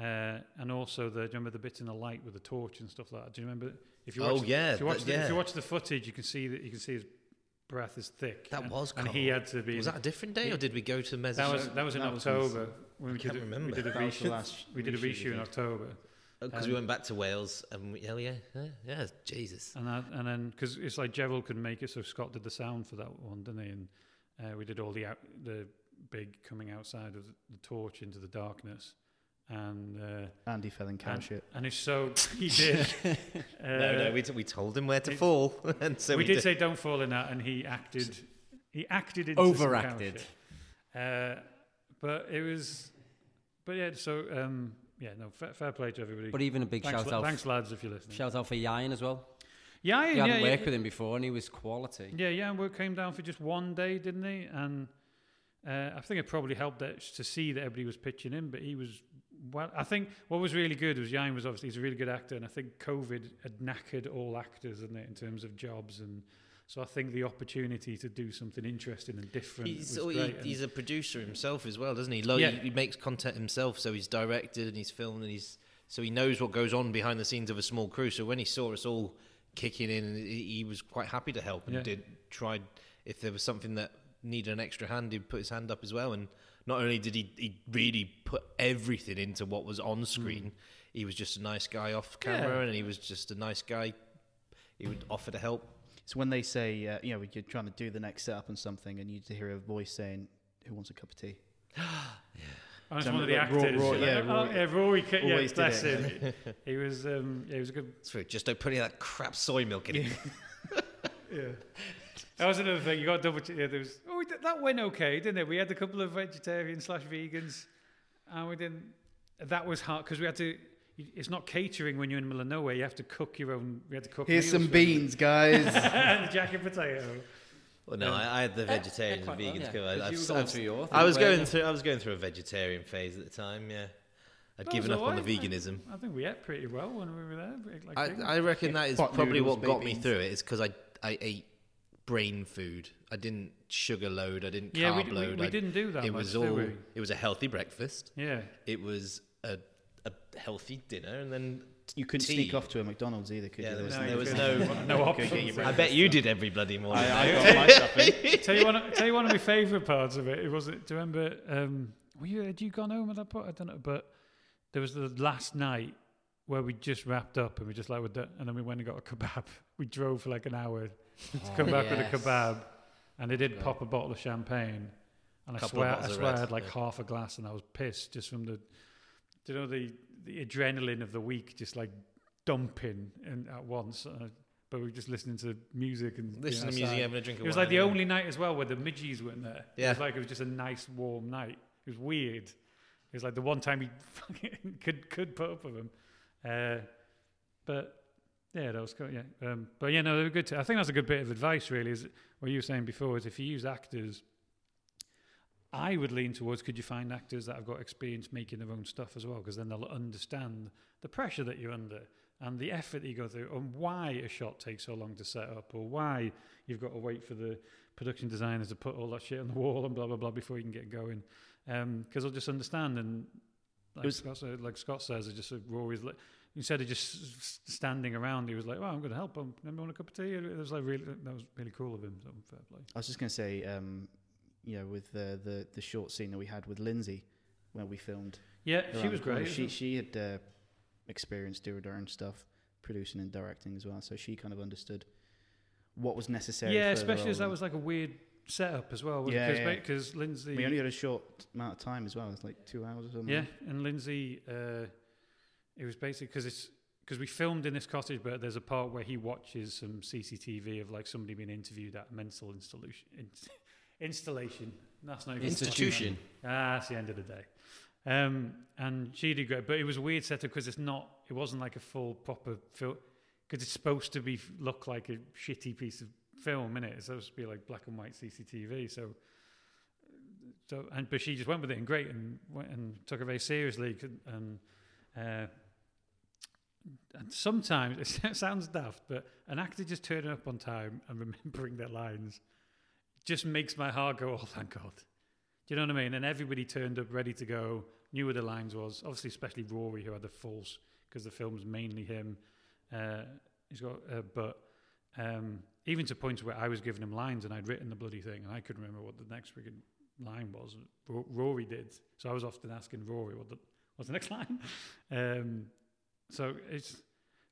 Uh, and also the do you remember the bit in the light with the torch and stuff like that. Do you remember if you Oh, watch, yeah, if you watch that- the, if you watch the footage, you can see that you can see his breath is thick. That and, was and he had to be. Was that a different day, or did we go to Mezzo? that was that was in That was in October when we can't did a, remember. we did a That was the reshoot. last We did a reshoot, in. October. because um, we went back to Wales and we, oh yeah, yeah, yeah, Jesus. And that, and then because it's like Gerald couldn't make it, so Scott did the sound for that one, didn't he? And uh, we did all the out, the big coming outside of the, the torch into the darkness, and uh, Andy fell in cow and, shit. and it's so he did. uh, no, no, we, t- we told him where to it- fall, and so we, we, did, say don't fall in that, and he acted. He acted into some cow Overacted. shit. But it was, but yeah. So um, yeah, no, fair, fair play to everybody. But even a big thanks, shout la- out, thanks lads, if you're listening. shout out for Yain as well. yeah, We yeah, hadn't yeah, worked yeah. with him before, and he was quality. Yeah, yeah, and we came down for just one day, didn't he? And uh, I think it probably helped that to see that everybody was pitching in, but he was well. I think what was really good was Yain was obviously he's a really good actor, and I think COVID had knackered all actors, isn't it, in terms of jobs and. So I think the opportunity to do something interesting and different He's, was oh, he, great. and- he's a producer himself as well, doesn't he? Like, Yeah. he, he makes content himself, so he's directed and he's filmed and he's so he knows what goes on behind the scenes of a small crew. So when he saw us all kicking in, he, he was quite happy to help and Yeah. did tried if there was something that needed an extra hand, he'd put his hand up as well. And not only did he he really put everything into what was on hmm. screen, he was just a nice guy off camera, Yeah. and he was just a nice guy. He would offer to help. It's when they say, uh, you know, you're trying to do the next setup on something, and you hear a voice saying, "Who wants a cup of tea?" I was So one of the Roy- actors. Roy- like, yeah, oh, Roy- yeah, Rory, ca- yeah, always did bless it. him. he was, um, yeah, he was a good It's true. Just don't put any of that crap soy milk in it. Yeah. That was another thing. You got double. Ch- yeah, there was. Oh, we did- that went okay, didn't it? We had a couple of vegetarian slash vegans, and we didn't. That was hard because we had to. It's not catering when you're in the middle of nowhere. You have to cook your own. We had to cook. Here's some beans, guys. and jacket potato. Well, no, I, I had the vegetarian and quite well, vegans yeah. covered. 'Cause I've you were sort going of- through your I was thing, going you? through. I was going through a vegetarian phase at the time. Yeah, I'd That given was up on the veganism. I think we ate pretty well when we were there. Like I. I reckon that is Pot probably noodles, what got baked me through it. Is because I I ate brain food. I didn't sugar load. I didn't yeah, we, carb we, load. we I- didn't do that It much, was did all. we? It was a healthy breakfast. Yeah. It was a a healthy dinner, and then You couldn't Tea. sneak off to a McDonald's either, could Yeah, you? there was- No, there was no- no Go get options. I bet you did every bloody morning. I, I got my stuff in. tell you one. Tell you one of my favourite parts of it. It was. Do you remember? Um, were you? Had you gone home at that point? I don't know. But there was the last night where we just wrapped up and we just like, we're done, and then we went and got a kebab. We drove for like an hour to come back with a kebab, and they did pop a bottle of champagne. And I Couple of swear, I bottles of swear, I had like yeah. half a glass, and I was pissed just from the, do you know, the the adrenaline of the week just like dumping in at once. Uh, but we were just listening to music and being Listen to music, having a drink of It was like the only night as well where the midgies weren't there. Yeah, It was like it was just a nice warm night. It was weird. It was like the one time he fucking could could put up with them. Uh, but yeah, that was cool. Yeah, um, but yeah, no, they were good. I think that's a good bit of advice. Really, is what you were saying before. Is if you use actors, I would lean towards could you find actors that have got experience making their own stuff as well, because then they'll understand the pressure that you're under and the effort that you go through, and why a shot takes so long to set up, or why you've got to wait for the production designers to put all that shit on the wall and blah blah blah before you can get going. Because they'll just understand and. Like, was- Scott, said- like Scott says, it's just. Like, instead of just standing around, he was like, "Well, I'm going to help him. Remember, want a cup of tea?" It was like really, that was really cool of him. So fair play. I was just going to say, um, you know, with the, the the short scene that we had with Lindsay, where we filmed. Yeah, she was great. She she had uh, experience doing her own stuff, producing and directing as well, so she kind of understood what was necessary. yeah, especially as that was like a weird setup as well. Yeah, because yeah. Lindsay. We only had a short amount of time as well. It's like two hours or something. yeah, and Lindsay, uh, it was basically because it's because we filmed in this cottage, but there's a part where he watches some CCTV of like somebody being interviewed at a mental installation. In, installation. That's not even Institution. Ah, that's the end of the day. Um, and she did great, but it was a weird setup because it's not. It wasn't like a full proper film because it's supposed to be look like a shitty piece of film, innit? It's supposed to be like black and white CCTV. So, so and but she just went with it and great and went and took it very seriously. And uh, and sometimes it sounds daft, but an actor just turning up on time and remembering their lines just makes my heart go, oh, thank God. Do you know what I mean? And everybody turned up ready to go, knew where the lines was. Obviously, especially Rory, who had the false, because the film's mainly him. Uh, he's got, uh, but um, even to points where I was giving him lines and I'd written the bloody thing and I couldn't remember what the next freaking line was. R- Rory did, so I was often asking Rory what the what's the next line. Um, so it's,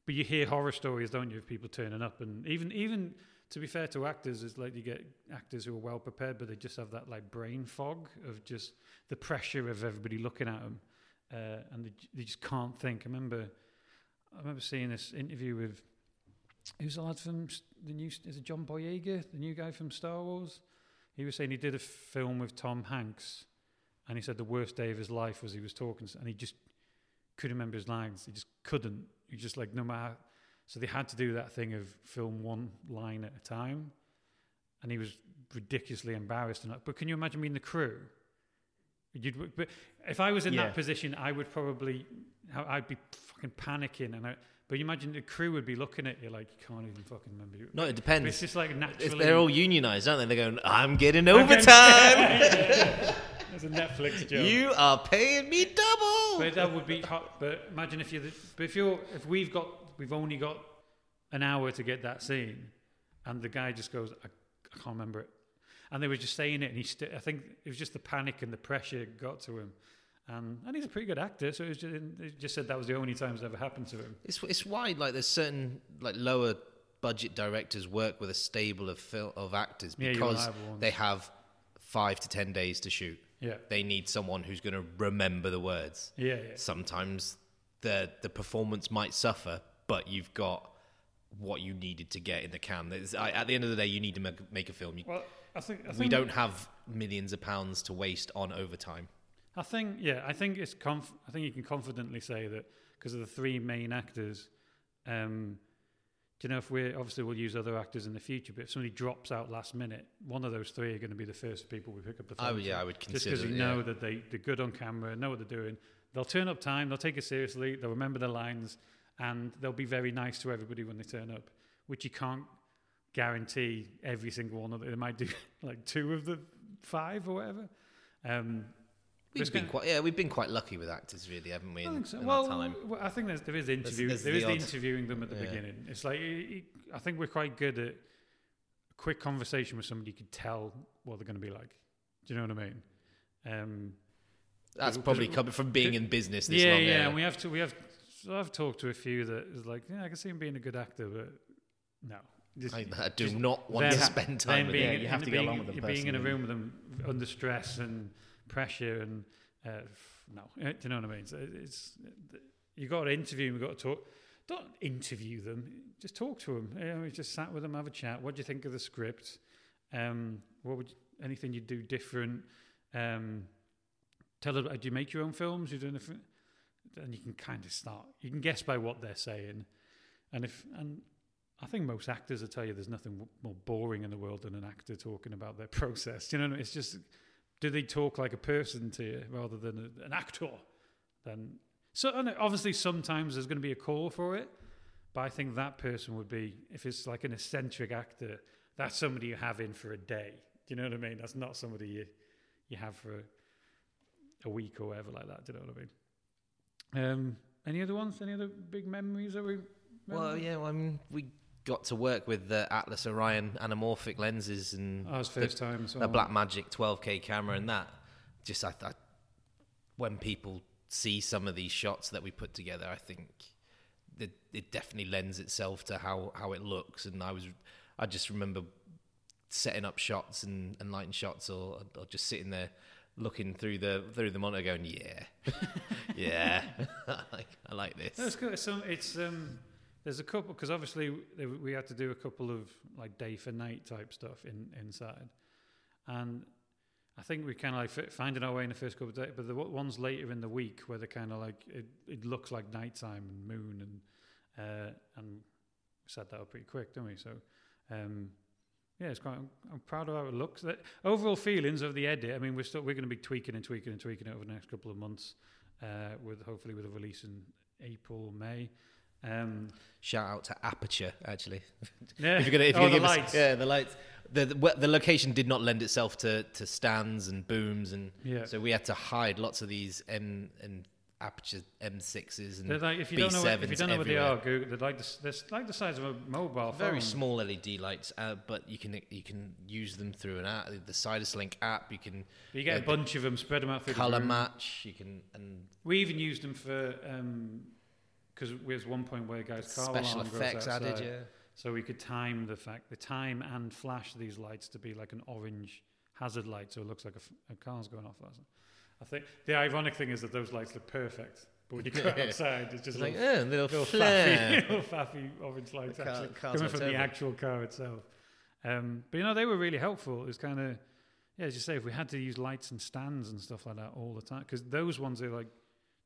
but you hear horror stories, don't you, of people turning up and even even to be fair to actors, it's like you get actors who are well prepared, but they just have that like brain fog of just the pressure of everybody looking at them, uh, and they, they just can't think. I remember, I remember seeing this interview with who's the lad from the new is it John Boyega, the new guy from Star Wars? He was saying he did a film with Tom Hanks, and he said the worst day of his life was he was talking, and he just couldn't remember his lines. He just couldn't. He just like no matter so they had to do that thing of film one line at a time. And he was ridiculously embarrassed. But can you imagine being the crew? You'd, but if I was in yeah. that position, I would probably, I'd be fucking panicking. And I, but you imagine the crew would be looking at you like you can't even fucking remember. No, it depends. But it's just like naturally. they're all unionized, aren't they? They're going, I'm getting overtime. There's a Netflix joke. You are paying me double. But that would be hot. But imagine if you, but if you're, if we've got we've only got an hour to get that scene, and the guy just goes, I, I can't remember it, and they were just saying it, and he, st- I think it was just the panic and the pressure got to him. Um, and he's a pretty good actor, so it, just, it just said that was the only time it's ever happened to him. It's it's why like there's certain like lower budget directors work with a stable of fil- of actors because yeah, have they have five to ten days to shoot. Yeah, they need someone who's going to remember the words. Yeah, yeah. Sometimes the the performance might suffer, but you've got what you needed to get in the can. I, at the end of the day, you need to make, make a film. Well, I think, I think we don't have millions of pounds to waste on overtime. I think, yeah, I think it's conf- I think you can confidently say that because of the three main actors. Um, do you know if we obviously we'll use other actors in the future, but if somebody drops out last minute, one of those three are going to be the first people we pick up the phone. Oh yeah, I would consider just because you yeah. know that they they're good on camera, know what they're doing. They'll turn up time, they'll take it seriously, they'll remember their lines, and they'll be very nice to everybody when they turn up, which you can't guarantee every single one of them. They might do like two of the five or whatever. Um, We've been quite yeah, we've been quite lucky with actors, really, haven't we? In, so. in well, time? I think there's, there is interview. There's, there's there the is the interviewing them at the yeah. beginning. It's like I think we're quite good at a quick conversation with somebody. You could tell what they're going to be like. Do you know what I mean? Um, That's probably coming from being in business. This yeah, long, yeah, yeah. And we have to we have I've talked to a few that is like, yeah, I can see him being a good actor, but no. Just, I, I do not want to spend time with being, them. you have to being, get along with them. Being in a room with them under stress and pressure and uh, no, uh, do you know what I mean? So it's you got to interview them, you got to talk. Don't interview them, just talk to them. You know, just sat with them, have a chat. What do you think of the script? Um, what would anything you'd do different? Um, tell them, do you make your own films? You're doing different and you can kind of start. You can guess by what they're saying, and if and I think most actors will tell you there's nothing more boring in the world than an actor talking about their process. You know, it's just do they talk like a person to you rather than a, an actor? Then so obviously sometimes there's going to be a call for it, but I think that person would be if it's like an eccentric actor. That's somebody you have in for a day. Do you know what I mean? That's not somebody you you have for a, a week or whatever like that. Do you know what I mean? Um, any other ones? Any other big memories that we? Remember? Well, yeah, well, I mean, we got to work with the Atlas Orion anamorphic lenses and oh, first the, time the Blackmagic 12k camera and that. Just I when people see some of these shots that we put together, I think it, it definitely lends itself to how, how it looks. And I was, I just remember setting up shots and, and lighting shots or, or just sitting there looking through the through the monitor, going, "Yeah, yeah, I, like, this." That's good. So it's um, there's a couple because obviously we had to do a couple of like day for night type stuff in inside, and I think we kind of like finding our way in the first couple of days. But the ones later in the week where they kind of like it, it looks like nighttime and moon and uh, and we set that up pretty quick, don't we? So. Um, yeah, it's quite. I'm, I'm, proud of how it looks. The overall feelings of the edit. I mean, we're still we're going to be tweaking and tweaking and tweaking it over the next couple of months, uh, with hopefully with a release in April, May. Um, Shout out to Aputure, actually. yeah, if you're gonna, if oh, you're the gonna give lights. us, yeah, the lights. The, the the location did not lend itself to, to stands and booms, and Yeah. so we had to hide lots of these M and Aputure M6s and They're like if you B7s don't know what, if you don't know what they are, Google, they're like the, they're like the size of a mobile phone. Very phone. small LED lights, uh, but you can you can use them through an app, the Siduslink app. You can You get a uh, bunch of them, spread them out through color match. You can and We even used them for because we there's one point where guy's car special effects added. Yeah, So we could time the fact, the time and flash these lights to be like an orange hazard light, so it looks like a car's going off. That's- I think the ironic thing is that those lights look perfect, but when you go outside, it's just it's like little, yeah, little, little flare. faffy, little faffy orange lights car- actually coming from the actual car itself. Um, but you know, they were really helpful. It was kind of, yeah, as you say, if we had to use lights and stands and stuff like that all the time, because those ones are like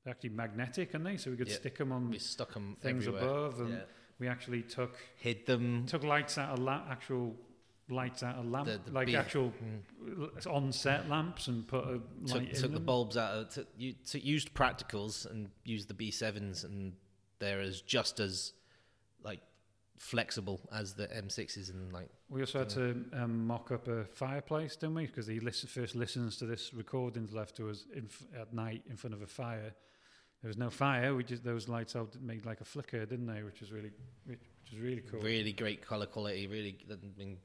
they're actually magnetic, aren't they? So we could Yeah. stick them on We stuck them things everywhere. above, and Yeah. we actually took Hid them. took lights out of la- actual lights out of lamp, The- the like B- actual Mm. on set lamps, and put a light took, took the bulbs out of took, you, took, used practicals and used the B7s and they're as just as like flexible as the M6s and like We also had to um, mock up a fireplace, didn't we? Because he listen, first listens to this recordings left to us in, f- at night in front of a fire. There was no fire. We just those lights out made like a flicker, didn't they? Which was really, which, which was really cool. really great color quality really I mean,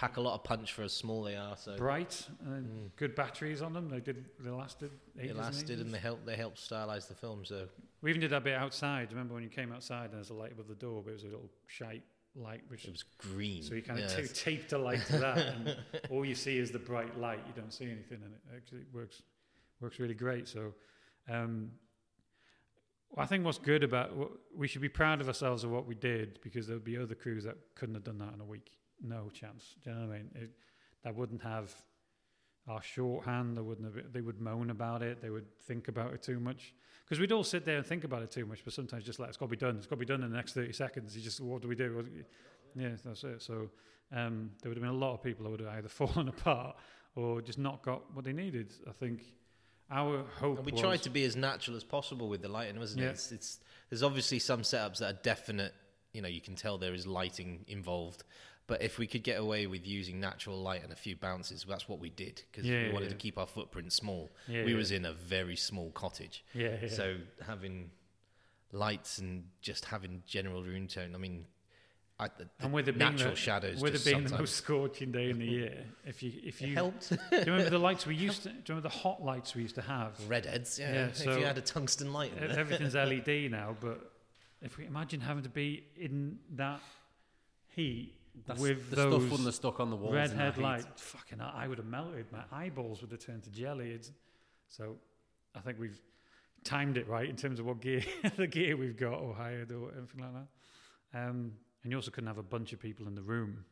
pack a lot of punch for as small they are so Bright, uh, Mm. good batteries on them. They did. They lasted. Ages it lasted and, and they helped they helped stylize the film so We even did that bit outside. Remember when you came outside and there's a light above the door, but it was a little shite light, which it was green So you kind Yeah, of taped a light to that, and all you see is the bright light. You don't see anything, and it actually works works really great. So, um, I think what's good about we should be proud of ourselves of what we did because there would be other crews that couldn't have done that in a week. No chance. Do you know what I mean? It, that wouldn't have our shorthand. They wouldn't have. They would moan about it. They would think about it too much. Because we'd all sit there and think about it too much, but sometimes just like it's got to be done. It's got to be done in the next thirty seconds. You just what do we do? Yeah, that's it. So um, there would have been a lot of people that would have either fallen apart or just not got what they needed. I think our hope. and we was, tried to be as natural as possible with the lighting wasn't Yeah. it it's, it's there's obviously some setups that are definite you know you can tell there is lighting involved but if we could get away with using natural light and a few bounces that's what we did because Yeah, we wanted yeah. to keep our footprint small Yeah, we was in a very small cottage Yeah, yeah. So having lights and just having general room tone. I mean, I, the, the and with it natural the, shadows. with it being the sometimes- most scorching day in the year, if you if it you helped. do you remember the lights we used to do you remember the hot lights we used to have? Redheads, yeah. Yeah, if you had a tungsten light in Everything's LED now, but if we imagine having to be in that heat That's, with the those stuff wouldn't have stuck on the walls. red headlight, fucking, I would have melted. My eyeballs would have turned to jelly. It's, so, I think we've timed it right in terms of what gear, the gear we've got or hired or anything like that. Um, and you also couldn't have a bunch of people in the room,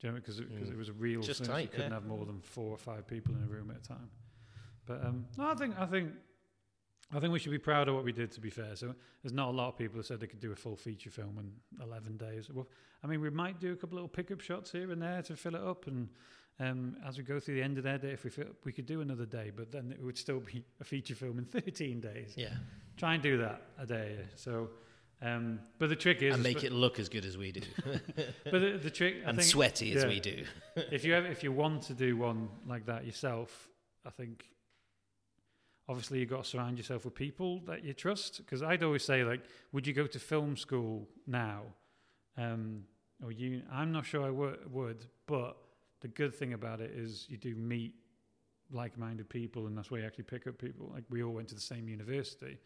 do you know, because it, Mm. it was a real Just thing, tight, You couldn't yeah. have more than four or five people in a room at a time. But um, no, I think I think I think we should be proud of what we did. To be fair, so there's not a lot of people who said they could do a full feature film in 11 days. Well, I mean, we might do a couple little pickup shots here and there to fill it up, and um, as we go through the end of their day, if we feel, we could do another day, but then it would still be a feature film in 13 days. yeah, Try and do that a day. So, um, but the trick is and make it look as good as we do, But the, the trick I and think, sweaty as we do. if you ever, if you want to do one like that yourself, I think obviously you've got to surround yourself with people that you trust. Because I'd always say, like, would you go to film school now? Um, or you? I'm not sure I w- would, but the good thing about it is you do meet like-minded people, and that's where you actually pick up people. Like we all went to the same university.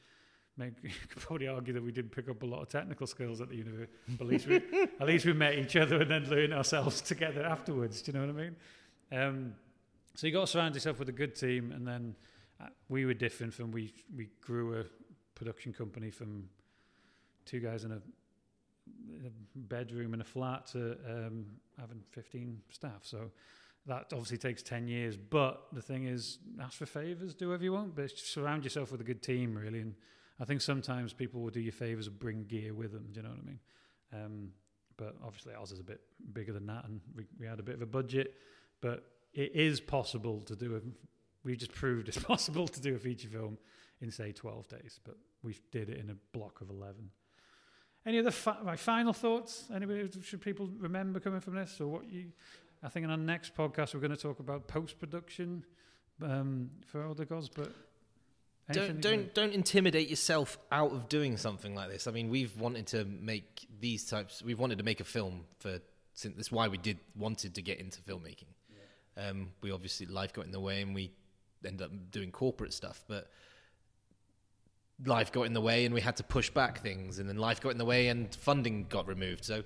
Make, you could probably argue that we didn't pick up a lot of technical skills at the university. At least we, at least we met each other and then learned ourselves together afterwards. Do you know what I mean? Um, so you got to surround yourself with a good team, and then we were different from we we grew a production company from two guys in a, a bedroom in a flat to um, having 15 staff. So that obviously takes 10 years. But the thing is, ask for favors, do whatever you want, but surround yourself with a good team, really. And I think sometimes people will do you favors and bring gear with them. Do you know what I mean? Um, but obviously ours is a bit bigger than that, and we, we had a bit of a budget. But it is possible to do a. We just proved it's possible to do a feature film in say 12 days, but we did it in a block of 11. any other fi- my final thoughts? Anybody should people remember coming from this, or what you? I think in our next podcast we're going to talk about post production um, for *The Gods, but don't don't don't intimidate yourself out of doing something like this. I mean, we've wanted to make these types. We've wanted to make a film for since that's why we did wanted to get into filmmaking. Yeah. Um, we obviously life got in the way, and we ended up doing corporate stuff, but life got in the way, and we had to push back things, and then life got in the way, and funding got removed. So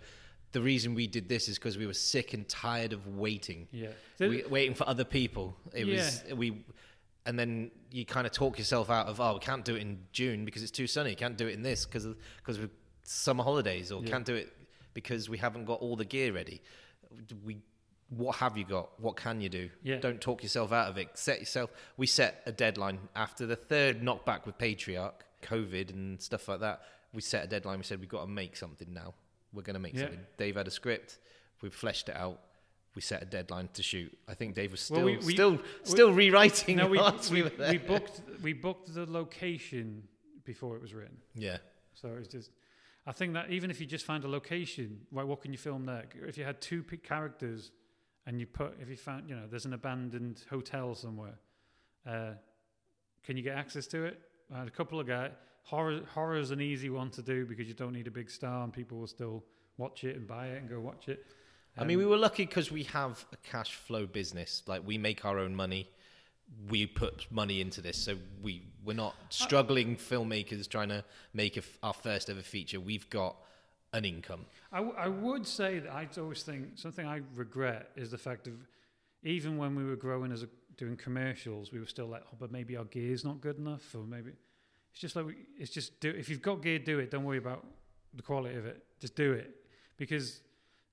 the reason we did this is because we were sick and tired of waiting. Yeah, we, waiting for other people. It yeah. was we and then you kind of talk yourself out of oh we can't do it in June because it's too sunny can't do it in this because because of summer holidays or yeah. can't do it because we haven't got all the gear ready we what have you got what can you do yeah. don't talk yourself out of it set yourself we set a deadline after the third knockback with patriarch covid and stuff like that we set a deadline we said we've got to make something now we're going to make yeah. something dave had a script we've fleshed it out we set a deadline to shoot. I think Dave was still well, we, we, still we, still rewriting. No, we, we, we, booked we booked the location before it was written. Yeah. So it's just, I think that even if you just find a location, right, what can you film there? If you had two characters, and you put if you found you know there's an abandoned hotel somewhere, uh, can you get access to it? I had a couple of guys. Horror horror is an easy one to do because you don't need a big star and people will still watch it and buy it and go watch it. I mean, we were lucky because we have a cash flow business. Like we make our own money. We put money into this, so we we're not struggling filmmakers trying to make our first ever feature. We've got an income. I, w- I would say that I always think something I regret is the fact of even when we were growing as a, doing commercials, we were still like, oh, but maybe our gear's not good enough, or maybe it's just like we, it's just do. If you've got gear, do it. Don't worry about the quality of it. Just do it because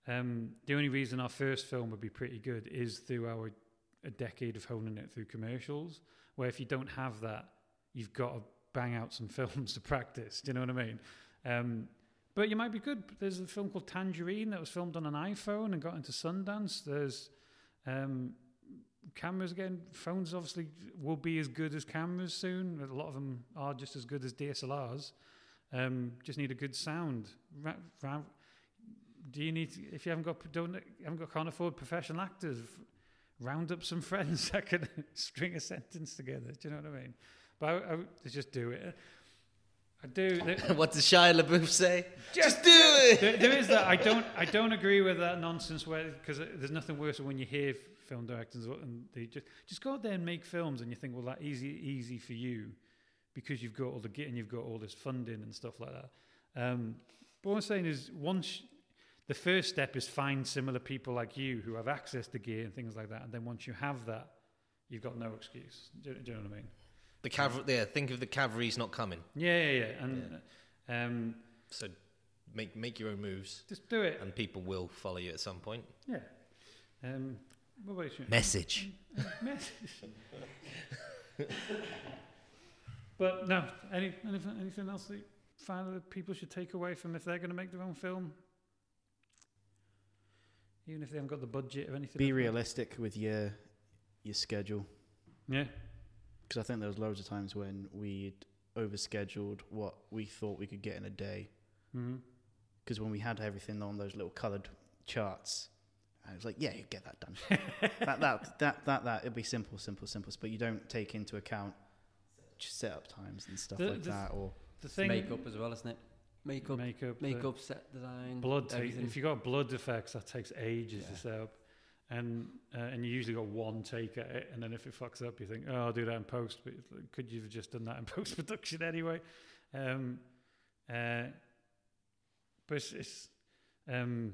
um, the only reason our first film would be pretty good is through our a decade of honing it through commercials. Where if you don't have that, you've got to bang out some films to practice. Do you know what I mean? Um, but you might be good. There's a film called Tangerine that was filmed on an iPhone and got into Sundance. There's um, cameras again. Phones obviously will be as good as cameras soon. A lot of them are just as good as DSLRs. Um, just need a good sound. Ra- ra- do you need to, if you haven't got don't haven't got can't afford professional actors round up some friends that can string a sentence together do you know what I mean but I, I just do it I do what does Shia LaBeouf say just, do it there, there is that I don't I don't agree with that nonsense where because there's nothing worse than when you hear film directors and they just just go out there and make films and you think well that easy easy for you because you've got all the getting you've got all this funding and stuff like that um, but what I'm saying is once the first step is find similar people like you who have access to gear and things like that. And then once you have that, you've got no excuse. Do, do you know what I mean? The cavalry, yeah. Think of the cavalry's not coming. Yeah, yeah, yeah. And yeah. Um, so make make your own moves. Just do it, and people will follow you at some point. Yeah. Um, what about you? Message. Message. but no, any, anything, anything else that you find that people should take away from if they're going to make their own film? even if they haven't got the budget or anything. Be realistic with your your schedule. Yeah. Because I think there was loads of times when we'd overscheduled what we thought we could get in a day. Because mm-hmm. when we had everything on those little coloured charts, I was like, "Yeah, you get that done. that, that that that that it'll be simple, simple, simple." But you don't take into account setup times and stuff the, like the, that, or the thing makeup as well, isn't it? makeup, makeup, makeup, set design, blood. Take, if you've got blood effects, that takes ages yeah. to set up, and uh, and you usually got one take at it, and then if it fucks up, you think, oh, I'll do that in post. But could you have just done that in post production anyway? Um, uh, but it's, it's um,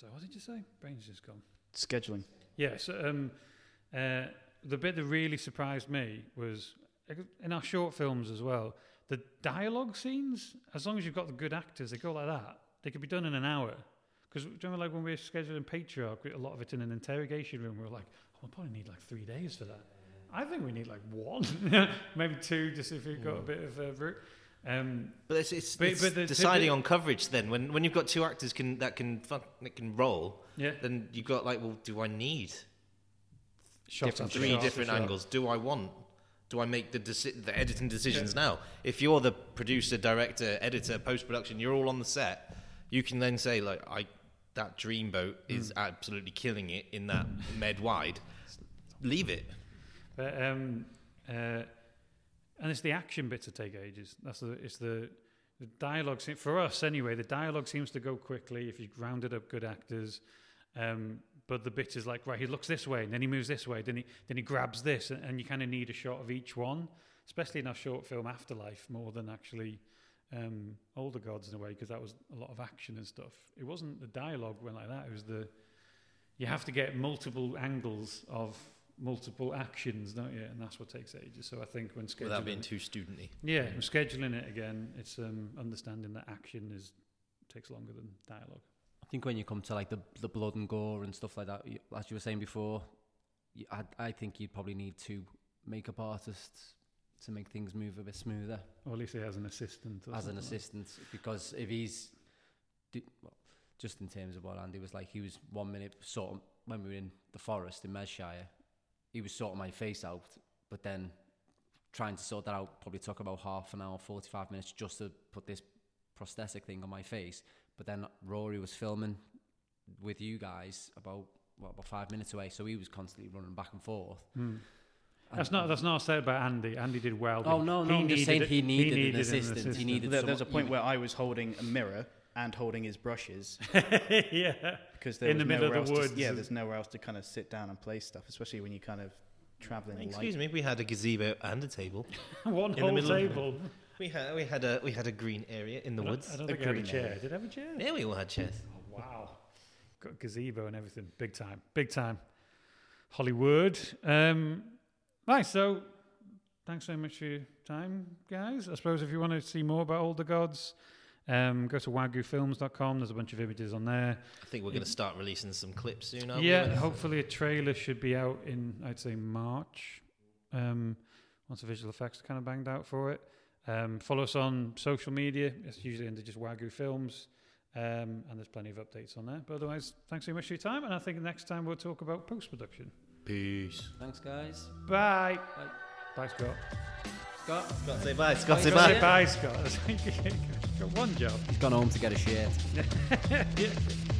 so what did you say? Brain's just gone. Scheduling. Yes. Yeah, so, um, uh, the bit that really surprised me was in our short films as well the dialogue scenes, as long as you've got the good actors, they go like that. They could be done in an hour. Because remember, like when we were scheduling Patriarch, a lot of it in an interrogation room, we were like, oh, we'll probably need like three days for that. I think we need like one, maybe two, just if we've got a bit of a route. Um, but it's, it's, but, it's but the, deciding the, on coverage. Then, when when you've got two actors can that can that can roll, yeah. then you've got like, well, do I need shots different, three different angles? Do I want do I make the deci- the editing decisions yeah. now? If you're the producer, director, editor, post production, you're all on the set. You can then say like, I that dreamboat is mm. absolutely killing it in that med wide. Leave it. But, um, uh, and it's the action bits that take ages. That's the it's the the dialogue for us anyway. The dialogue seems to go quickly if you've rounded up good actors. Um, but the bit is like right, he looks this way, and then he moves this way, then he then he grabs this, and, and you kind of need a shot of each one, especially in our short film Afterlife, more than actually um, Older Gods in a way, because that was a lot of action and stuff. It wasn't the dialogue went like that. It was the you have to get multiple angles of multiple actions, don't you? And that's what takes ages. So I think when scheduling, without being too studenty, yeah, when scheduling it again, it's um, understanding that action is takes longer than dialogue. I think when you come to like the the blood and gore and stuff like that, you, as you were saying before, you, I I think you'd probably need two makeup artists to make things move a bit smoother. Or at least he has an assistant. As an assistant, like. because if he's, well, just in terms of what Andy was like, he was one minute sort of when we were in the forest in Medshire, he was sorting my face out, but then trying to sort that out probably took about half an hour, 45 minutes just to put this prosthetic thing on my face. But then Rory was filming with you guys about what, about five minutes away, so he was constantly running back and forth. Mm. That's not that's not said about Andy. Andy did well. Oh no, no, I'm just saying he needed, he needed an, assistant. an, assistant. He needed. There, there's a point where I was holding a mirror and holding his brushes. yeah. Because there in the middle of the woods. To, yeah, there's nowhere else to kind of sit down and play stuff, especially when you kind of traveling. Excuse light. me, we had a gazebo and a table. One whole table. We had we had a we had a green area in the I woods. I don't think I had a chair. Area. Did I have a chair? Yeah, we all had chairs. Oh, wow, got gazebo and everything. Big time, big time. Hollywood. Um, right, so thanks so much for your time, guys. I suppose if you want to see more about Older Gods, um, go to wagyufilms.com. There's a bunch of images on there. I think we're going to start releasing some clips soon. Yeah, hopefully a trailer should be out in, I'd say, March. Um, once the visual effects are kind of banged out for it. Um, follow us on social media. It's usually under just Wagyu Films. Um, and there's plenty of updates on there. But otherwise, thanks so much for your time. And I think next time we'll talk about post production. Peace. Thanks, guys. Bye. Bye, bye Scott. Scott. Scott, say bye. Scott, say bye. Say bye, Scott. got one job. He's gone home to get a shirt. yeah.